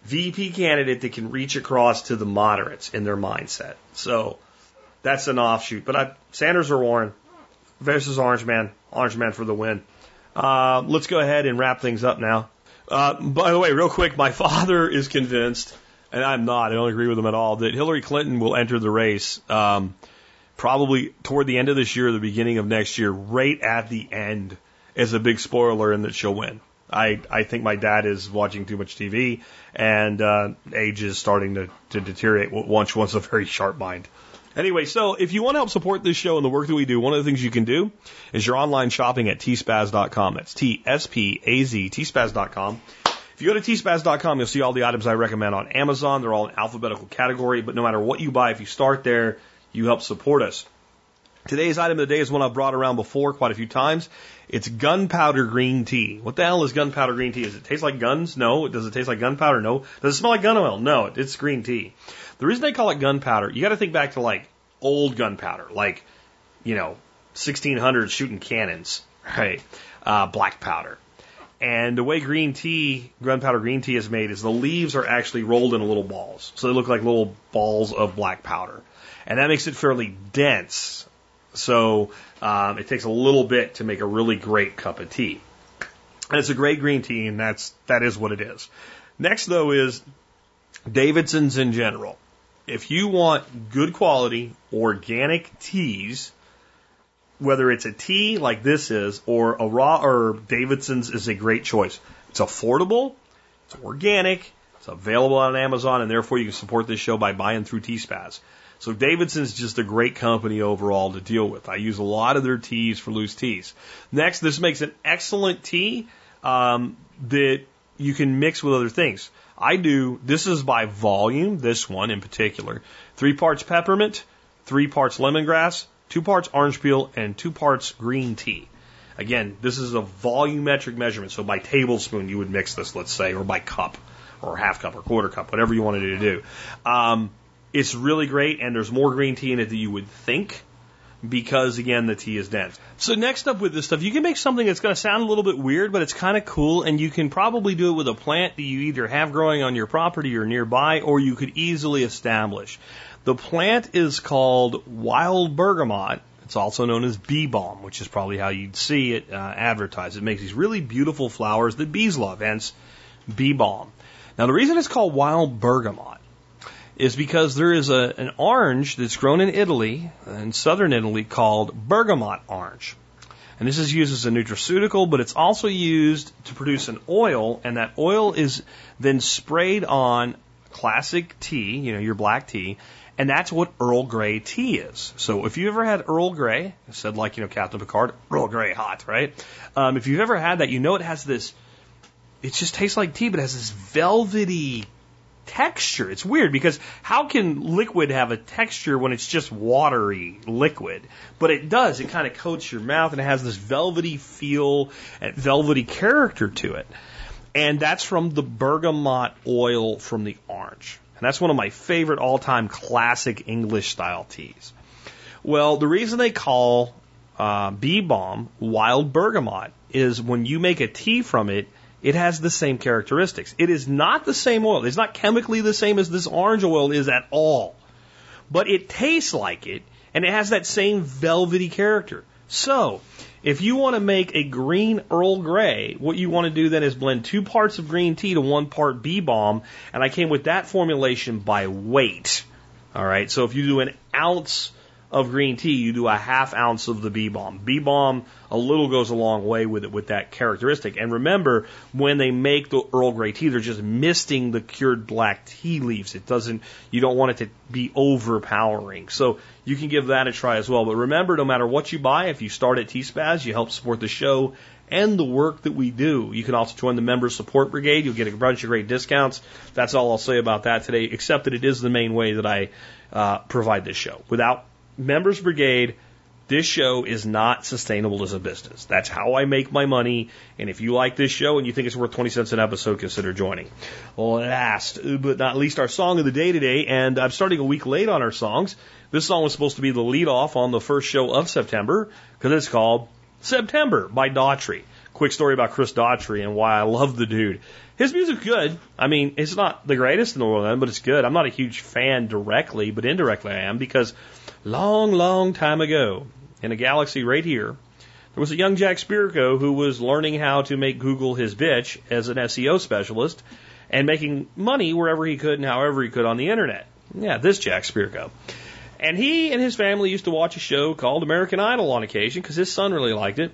VP candidate that can reach across to the moderates in their mindset. So that's an offshoot. But I, Sanders or Warren versus Orange Man. Orange Man for the win. Uh, let's go ahead and wrap things up now. Uh, by the way, real quick, my father is convinced, and I'm not, I don't agree with him at all, that Hillary Clinton will enter the race um, probably toward the end of this year or the beginning of next year, right at the end, as a big spoiler, and that she'll win. I, I think my dad is watching too much TV, and uh, age is starting to, to deteriorate once once a very sharp mind. Anyway, so if you want to help support this show and the work that we do, one of the things you can do is your online shopping at tspaz.com. That's T-S-P-A-Z, tspaz.com. If you go to tspaz.com, you'll see all the items I recommend on Amazon. They're all in alphabetical category, but no matter what you buy, if you start there, you help support us. Today's item of the day is one I've brought around before quite a few times. It's gunpowder green tea. What the hell is gunpowder green tea? Does it taste like guns? No. Does it taste like gunpowder? No. Does it smell like gun oil? No. It's green tea. The reason they call it gunpowder, you got to think back to like old gunpowder, like, you know, 1600s shooting cannons, right? Uh, black powder. And the way green tea, gunpowder green tea is made is the leaves are actually rolled into little balls. So they look like little balls of black powder. And that makes it fairly dense. So um, it takes a little bit to make a really great cup of tea. And it's a great green tea, and that's that is what it is. Next, though, is Davidson's in general. If you want good quality organic teas, whether it's a tea like this is or a raw herb, Davidson's is a great choice. It's affordable, it's organic, it's available on Amazon, and therefore you can support this show by buying through T-Spaz. So Davidson's just a great company overall to deal with. I use a lot of their teas for loose teas. Next, this makes an excellent tea um, that you can mix with other things. I do, this is by volume, this one in particular. Three parts peppermint, three parts lemongrass, two parts orange peel, and two parts green tea. Again, this is a volumetric measurement. So by tablespoon, you would mix this, let's say, or by cup, or half cup, or quarter cup, whatever you wanted to do. Um, it's really great, and there's more green tea in it than you would think because, again, the tea is dense. So, next up with this stuff, you can make something that's going to sound a little bit weird, but it's kind of cool, and you can probably do it with a plant that you either have growing on your property or nearby, or you could easily establish. The plant is called wild bergamot. It's also known as bee balm, which is probably how you'd see it uh, advertised. It makes these really beautiful flowers that bees love, hence bee balm. Now, the reason it's called wild bergamot is because there is a, an orange that's grown in Italy, in southern Italy, called bergamot orange. And this is used as a nutraceutical, but it's also used to produce an oil, and that oil is then sprayed on classic tea, you know, your black tea, and that's what Earl Grey tea is. So if you ever had Earl Grey, said like, you know, Captain Picard, Earl Grey hot, right? Um, if you've ever had that, you know it has this, it just tastes like tea, but it has this velvety texture. It's weird because how can liquid have a texture when it's just watery liquid? But it does. It kind of coats your mouth and it has this velvety feel and velvety character to it. And that's from the bergamot oil from the orange. And that's one of my favorite all time classic English style teas. Well, the reason they call uh, bee balm wild bergamot is when you make a tea from it, it has the same characteristics. It is not the same oil. It's not chemically the same as this orange oil is at all. But it tastes like it, and it has that same velvety character. So, if you want to make a green Earl Grey, what you want to do then is blend two parts of green tea to one part bee balm, and I came with that formulation by weight. All right, so if you do an ounce of green tea, you do a half ounce of the bee balm. Bee balm, a little goes a long way with it with that characteristic. And remember, when they make the Earl Grey tea, they're just misting the cured black tea leaves. It doesn't, you don't want it to be overpowering. So you can give that a try as well. But remember, no matter what you buy, if you start at T-Spaz, you help support the show and the work that we do. You can also join the Member Support Brigade. You'll get a bunch of great discounts. That's all I'll say about that today, except that it is the main way that I uh, provide this show. Without Members Brigade, this show is not sustainable as a business. That's how I make my money. And if you like this show and you think it's worth 20 cents an episode, consider joining. Last but not least, our song of the day today. And I'm starting a week late on our songs. This song was supposed to be the lead off on the first show of September because it's called September by Daughtry. Quick story about Chris Daughtry and why I love the dude. His music's good. I mean, it's not the greatest in the world, but it's good. I'm not a huge fan directly, but indirectly I am because long, long time ago, in a galaxy right here, there was a young Jack Spirko who was learning how to make Google his bitch as an SEO specialist and making money wherever he could and however he could on the internet. Yeah, this Jack Spirko. And he and his family used to watch a show called American Idol on occasion because his son really liked it.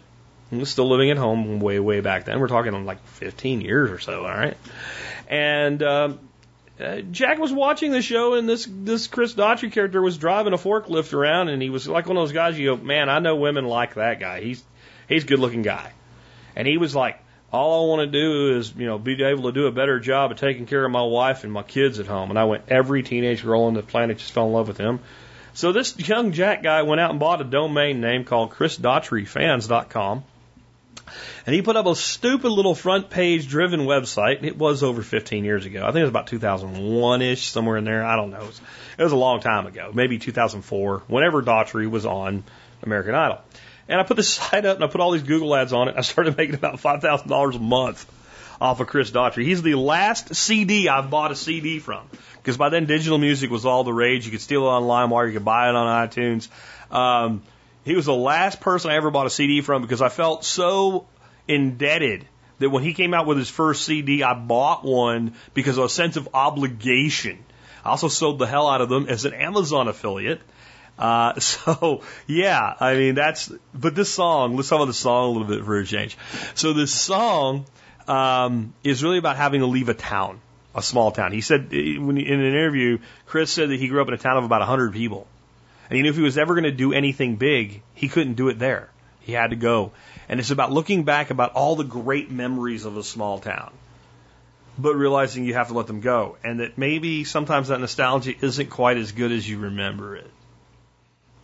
He was still living at home way, way back then. We're talking like 15 years or so, all right? And um, uh, Jack was watching the show, and this this Chris Daughtry character was driving a forklift around, and he was like one of those guys. You go, man, I know women like that guy. He's he's a good looking guy, and he was like, all I want to do is you know be able to do a better job of taking care of my wife and my kids at home. And I went, every teenage girl on the planet just fell in love with him. So this young Jack guy went out and bought a domain name called ChrisDaughtryFans.com. And he put up a stupid little front page driven website. It was over 15 years ago. I think it was about 2001 ish, somewhere in there. I don't know. It was, it was a long time ago, maybe 2004, whenever Daughtry was on American Idol. And I put this site up and I put all these Google ads on it. I started making about $5,000 a month off of Chris Daughtry. He's the last CD I've bought a CD from. Because by then digital music was all the rage. You could steal it on LimeWire, you could buy it on iTunes. Um, he was the last person I ever bought a CD from because I felt so indebted that when he came out with his first CD, I bought one because of a sense of obligation. I also sold the hell out of them as an Amazon affiliate. Uh, so yeah, I mean that's. But this song, let's talk about the song a little bit for a change. So this song um, is really about having to leave a town, a small town. He said when in an interview, Chris said that he grew up in a town of about 100 people, and he knew if he was ever going to do anything big, he couldn't do it there. He had to go, and it's about looking back about all the great memories of a small town. But realizing you have to let them go, and that maybe sometimes that nostalgia isn't quite as good as you remember it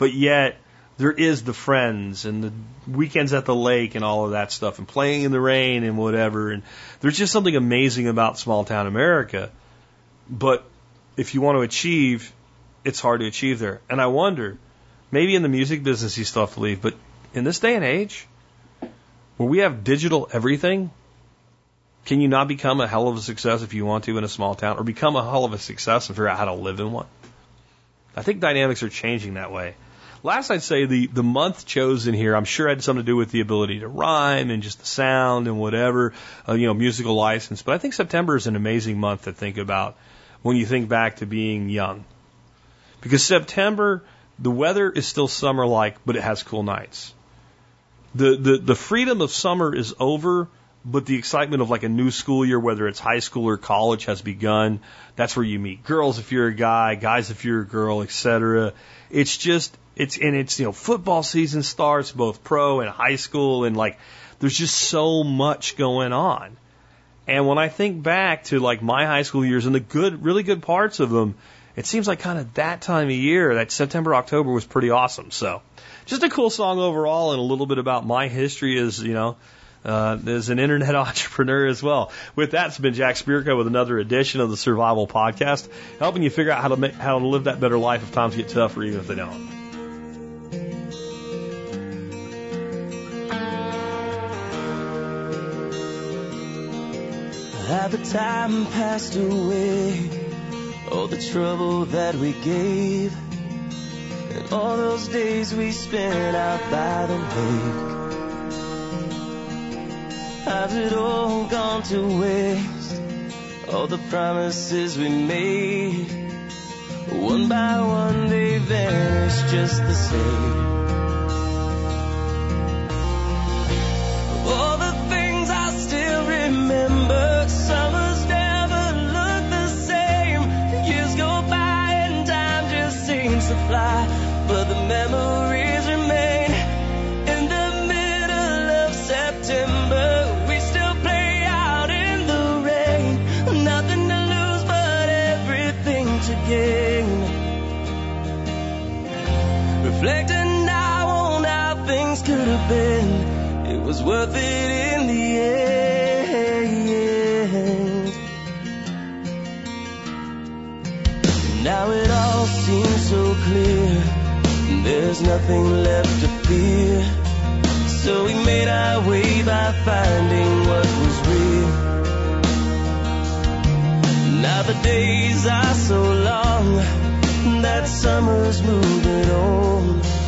but yet there is the friends and the weekends at the lake and all of that stuff and playing in the rain and whatever. And there's just something amazing about small town America. But if you want to achieve, it's hard to achieve there. And I wonder, maybe in the music business you still have to leave, but in this day and age, where we have digital everything, can you not become a hell of a success if you want to in a small town, or become a hell of a success and figure out how to live in one? I think dynamics are changing that way. Last, I'd say the, the month chosen here, I'm sure had something to do with the ability to rhyme and just the sound and whatever, uh, you know, musical license. But I think September is an amazing month to think about when you think back to being young. Because September, the weather is still summer like, but it has cool nights. The, the, the freedom of summer is over, but the excitement of like a new school year, whether it's high school or college, has begun. That's where you meet girls if you're a guy, guys if you're a girl, etc. It's just it's and it's you know football season starts both pro and high school and like there's just so much going on. And when I think back to like my high school years and the good, really good parts of them, it seems like kind of that time of year, that September, October was pretty awesome. So just a cool song overall and a little bit about my history as, you know, uh, as an internet entrepreneur as well. With that, it's been Jack Spirko with another edition of the Survival Podcast, helping you figure out how to make, how to live that better life if times get tougher, even if they don't. How the time passed away, all the trouble that we gave, and all those days we spent out by the lake. How's it all gone to waste? All the promises we made, one by one they vanished just the same. All the things I still remember, but nothing left to fear. So we made our way by finding what was real. Now the days are so long that summer's moving on.